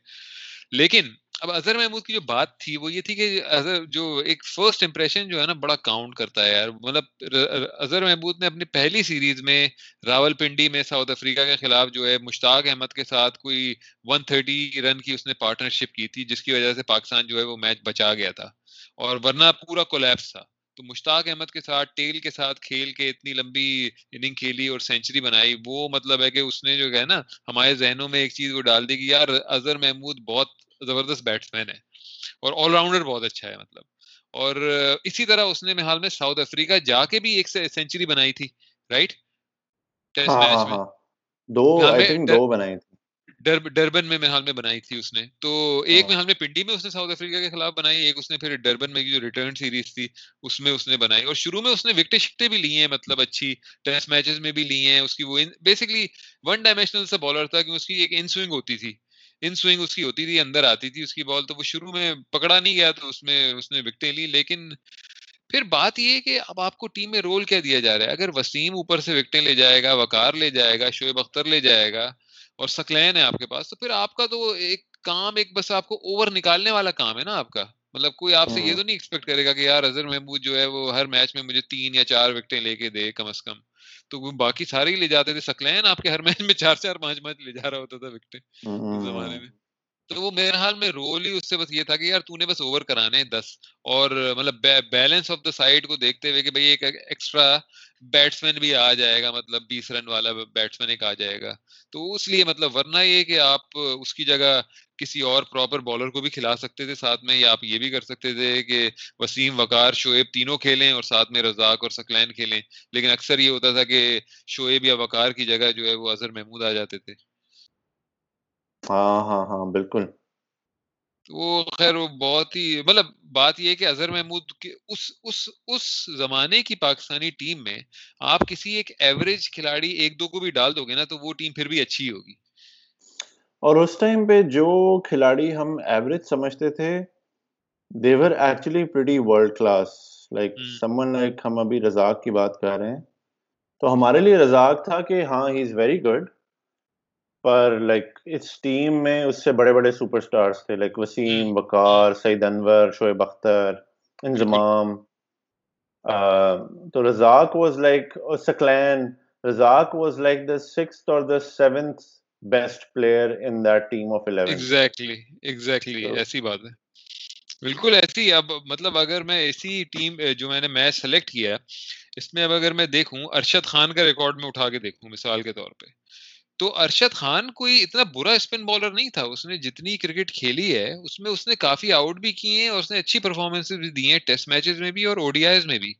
لیکن اب اظہر محمود کی جو بات تھی وہ یہ تھی کہ اظہر جو ایک فرسٹ امپریشن جو ہے نا بڑا کاؤنٹ کرتا ہے یار۔ مطلب اظہر محمود نے اپنی پہلی سیریز میں راول پنڈی میں ساؤتھ افریقہ کے خلاف جو ہے مشتاق احمد کے ساتھ کوئی ون تھرٹی رن کی اس نے پارٹنرشپ کی تھی، جس کی وجہ سے پاکستان جو ہے وہ میچ بچا گیا تھا۔ اور ورنہ پورا کولیپس تھا۔ تو مشتاق احمد کے ساتھ، ٹیل کے ساتھ کھیل کے اتنی لمبی اننگ کھیلی اور سینچری بنائی، وہ مطلب ہے کہ اس نے جو ہے نا ہمارے ذہنوں میں ایک چیز وہ ڈال دی کہ یار اظہر محمود بہت زبردست بیٹس مین ہے۔ اور آل راؤنڈر بہت اچھا ہے مطلب۔ اور اسی طرح اس نے حال میں ساؤتھ افریقہ جا کے بھی ایک سینچری بنائی تھی رائٹ ٹیسٹ میچ میں۔ دو بنائی تھی۔ ڈربن میں محال میں بنائی تھی اس نے۔ تو ایک محال میں پنڈی میں اس نے ساؤتھ افریقہ کے خلاف بنائی ایک اس نے پھر ڈربن میں جو ریٹرن سیریز تھی اس میں اس نے بنائی۔ اور شروع میں اس نے وکٹیں شکٹیں بھی لی ہیں مطلب اچھی ٹیسٹ میچز میں بھی لی ہیں۔ اس کی وہ بیسکلی ون ڈائمینشنل سا بالر تھا کہ اس کی ایک ان سوئنگ ہوتی تھی۔ ان سوئنگ اس کی ہوتی تھی اندر آتی تھی اس کی بال تو وہ شروع میں پکڑا نہیں گیا تو اس میں اس نے وکٹیں لی لیکن پھر بات یہ کہ اب آپ کو ٹیم میں رول کیا دیا جا رہا ہے۔ اگر وسیم اوپر سے وکٹیں لے جائے گا وکار لے جائے گا شعیب اختر لے جائے گا اور سکلین ہے آپ کے پاس تو پھر آپ کا تو ایک کام ایک بس آپ کو اوور نکالنے والا کام ہے نا آپ کا۔ مطلب کوئی آپ سے یہ تو نہیں ایکسپیکٹ کرے گا کہ یار اظہر محمود جو ہے وہ ہر میچ میں مجھے تین یا چار وکٹیں لے کے دے کم از کم۔ تو وہ باقی سارے ہی لے جاتے تھے سکلین آپ کے ہر میچ میں چار چار پانچ میچ لے جا رہا ہوتا تھا وکٹیں زمانے میں۔ تو وہ میرے حال میں رول ہی اس سے بس یہ تھا کہ یار تو نے بس اوور کرانے دس اور مطلب بیلنس آف دا سائڈ کو دیکھتے ہوئے کہ بھائی ایک ایکسٹرا بیٹس مین بھی آ جائے گا مطلب بیس رن والا بیٹس مین ایک آ جائے گا۔ تو اس لیے مطلب ورنہ یہ کہ آپ اس کی جگہ کسی اور پراپر بالر کو بھی کھلا سکتے تھے، ساتھ میں یا آپ یہ بھی کر سکتے تھے کہ وسیم، وقار، شعیب تینوں کھیلیں اور ساتھ میں رزاق اور سکلین کھیلیں۔ لیکن اکثر یہ ہوتا تھا کہ شعیب یا وقار کی جگہ جو ہے وہ اظہر محمود آ جاتے تھے۔ ہاں ہاں ہاں بالکل۔ وہ خیر وہ بہت ہی مطلب بات یہ کہ اظہر محمود اس اس اس زمانے کی پاکستانی ٹیم میں آپ کسی ایک ایوریج کھلاڑی ایک دو کو بھی ڈال دو گے نا تو وہ ٹیم پھر بھی اچھی ہوگی۔ اور اس ٹائم پہ جو کھلاڑی ہم ایوریج سمجھتے تھے they were actually pretty world class like someone like ہم ابھی رزاق کی بات کر رہے ہیں۔ تو ہمارے لیے رزاق تھا کہ ہاں ہی از ویری گڈ پر لائک اس ٹیم میں اس سے بڑے بڑے سپر سٹارز تھے لائک وسیم وقار سعید انور شعیب اختر انضمام تو Razzaq was like Saqlain Razzaq was like the six اور the seventh best player in that team of eleven exactly exactly ایسی بات ہے۔ بالکل ایسی اب مطلب اگر میں ایسی ٹیم جو میں نے میچ سلیکٹ کیا اس میں اب اگر میں دیکھوں ارشد خان کا ریکارڈ میں اٹھا کے دیکھوں مثال کے طور پہ۔ تو ارشد خان کوئی اتنا برا اسپن بالر نہیں تھا، اس نے جتنی کرکٹ کھیلی ہے، اس میں اس نے کافی آؤٹ بھی کیے ہیں اور اس نے اچھی پرفارمنس بھی دی ہیں ٹیسٹ میچز میں بھی اور اوڈیاز میں بھی۔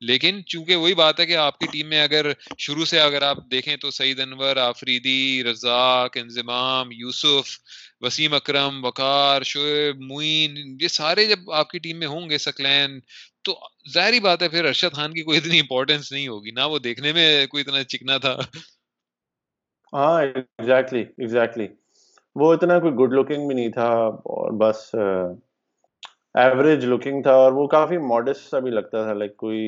لیکن چونکہ وہی بات ہے کہ آپ کی ٹیم میں اگر شروع سے اگر آپ دیکھیں تو سعید انور، آفریدی، رزاق، انضمام، یوسف، وسیم اکرم، وقار، شعیب، معین، یہ سارے جب آپ کی ٹیم میں ہوں گے، سکلین، تو ظاہری بات ہے پھر ارشد خان کی کوئی اتنی امپورٹینس نہیں ہوگی، نہ وہ دیکھنے میں کوئی اتنا چکنا تھا۔ ہاں ایگزیکٹلی ایگزیکٹلی وہ اتنا کوئی گڈ لکنگ بھی نہیں تھا اور بس ایوریج لکنگ تھا اور وہ کافی ماڈسٹ سا بھی لگتا تھا لائک کوئی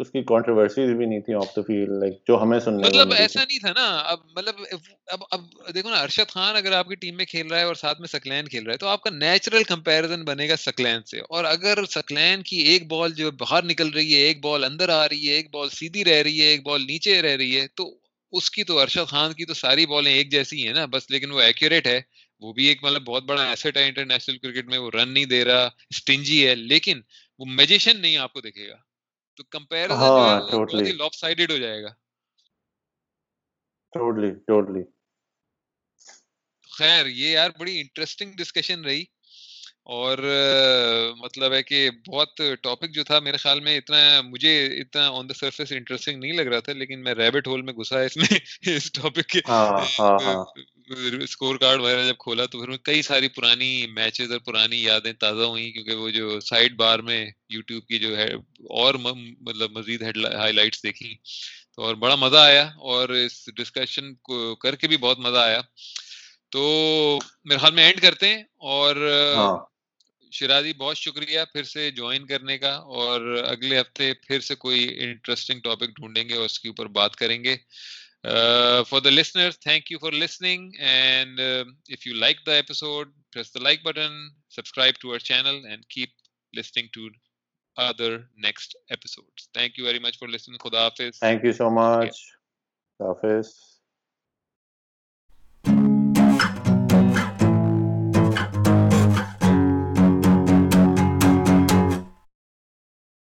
اس کی کانٹروورسیز بھی نہیں تھی آف دا فیلڈ لائک جو ہمیں سننے مطلب ایسا نہیں تھا نا اب مطلب اب اب دیکھو نا ارشد خان اگر آپ کی ٹیم میں کھیل رہا ہے اور ساتھ میں سکلین کھیل رہا ہے تو آپ کا نیچرل کمپیرزن بنے گا سکلین سے۔ اور اگر سکلین کی ایک بال جو باہر نکل رہی ہے ایک بال اندر آ رہی ہے ایک بال سیدھی رہ رہی ہے ایک بال نیچے رہ رہی ہے تو اس کی تو ارشد خان کی تو ساری بالیں ایک جیسی ہیں نا بس لیکن وہ ایکوریٹ ہے۔ وہ بھی ایک مطلب بہت بڑا ایسٹ ہے انٹرنیشنل کرکٹ میں وہ رن نہیں دے رہا اسٹنجی ہے۔ لیکن وہ میجیشن نہیں آپ کو دیکھے گا۔ تو کمپیرزن لاپ سائڈڈ ہو جائے گا۔ ٹوٹلی ٹوٹلی خیر یہ یار بڑی انٹرسٹنگ ڈسکشن رہی۔ اور مطلب ہے کہ بہت ٹاپک جو تھا میرے خیال میں اتنا مجھے اتنا آن دا سرفیس انٹرسٹنگ نہیں لگ رہا تھا لیکن میں ریبٹ ہول میں گھسا اس میں اس ٹاپک کے اسکور کارڈ وغیرہ جب کھولا تو پھر میں کئی ساری پرانی میچز اور پرانی یادیں تازہ ہوئی کیونکہ وہ جو سائڈ بار میں یوٹیوب کی جو ہے اور مطلب مزید ہائی لائٹس دیکھی تو اور بڑا مزہ آیا اور اس ڈسکشن کو کر کے بھی بہت مزہ آیا۔ تو میرے خیال میں اینڈ کرتے ہیں اور ہاں۔ شرازی بہت شکریہ پھر سے جوائن کرنے کا اور اگلے ہفتے پھر سے کوئی انٹرسٹنگ ٹاپک ڈھونڈیں گے اور اس کے اوپر بات کریں گے۔ For the listener thank you for listening and if you like the episode press the like button subscribe to our channel and keep listening to other next episode thank you very much for listening خدا حافظ thank you so مچ حافظ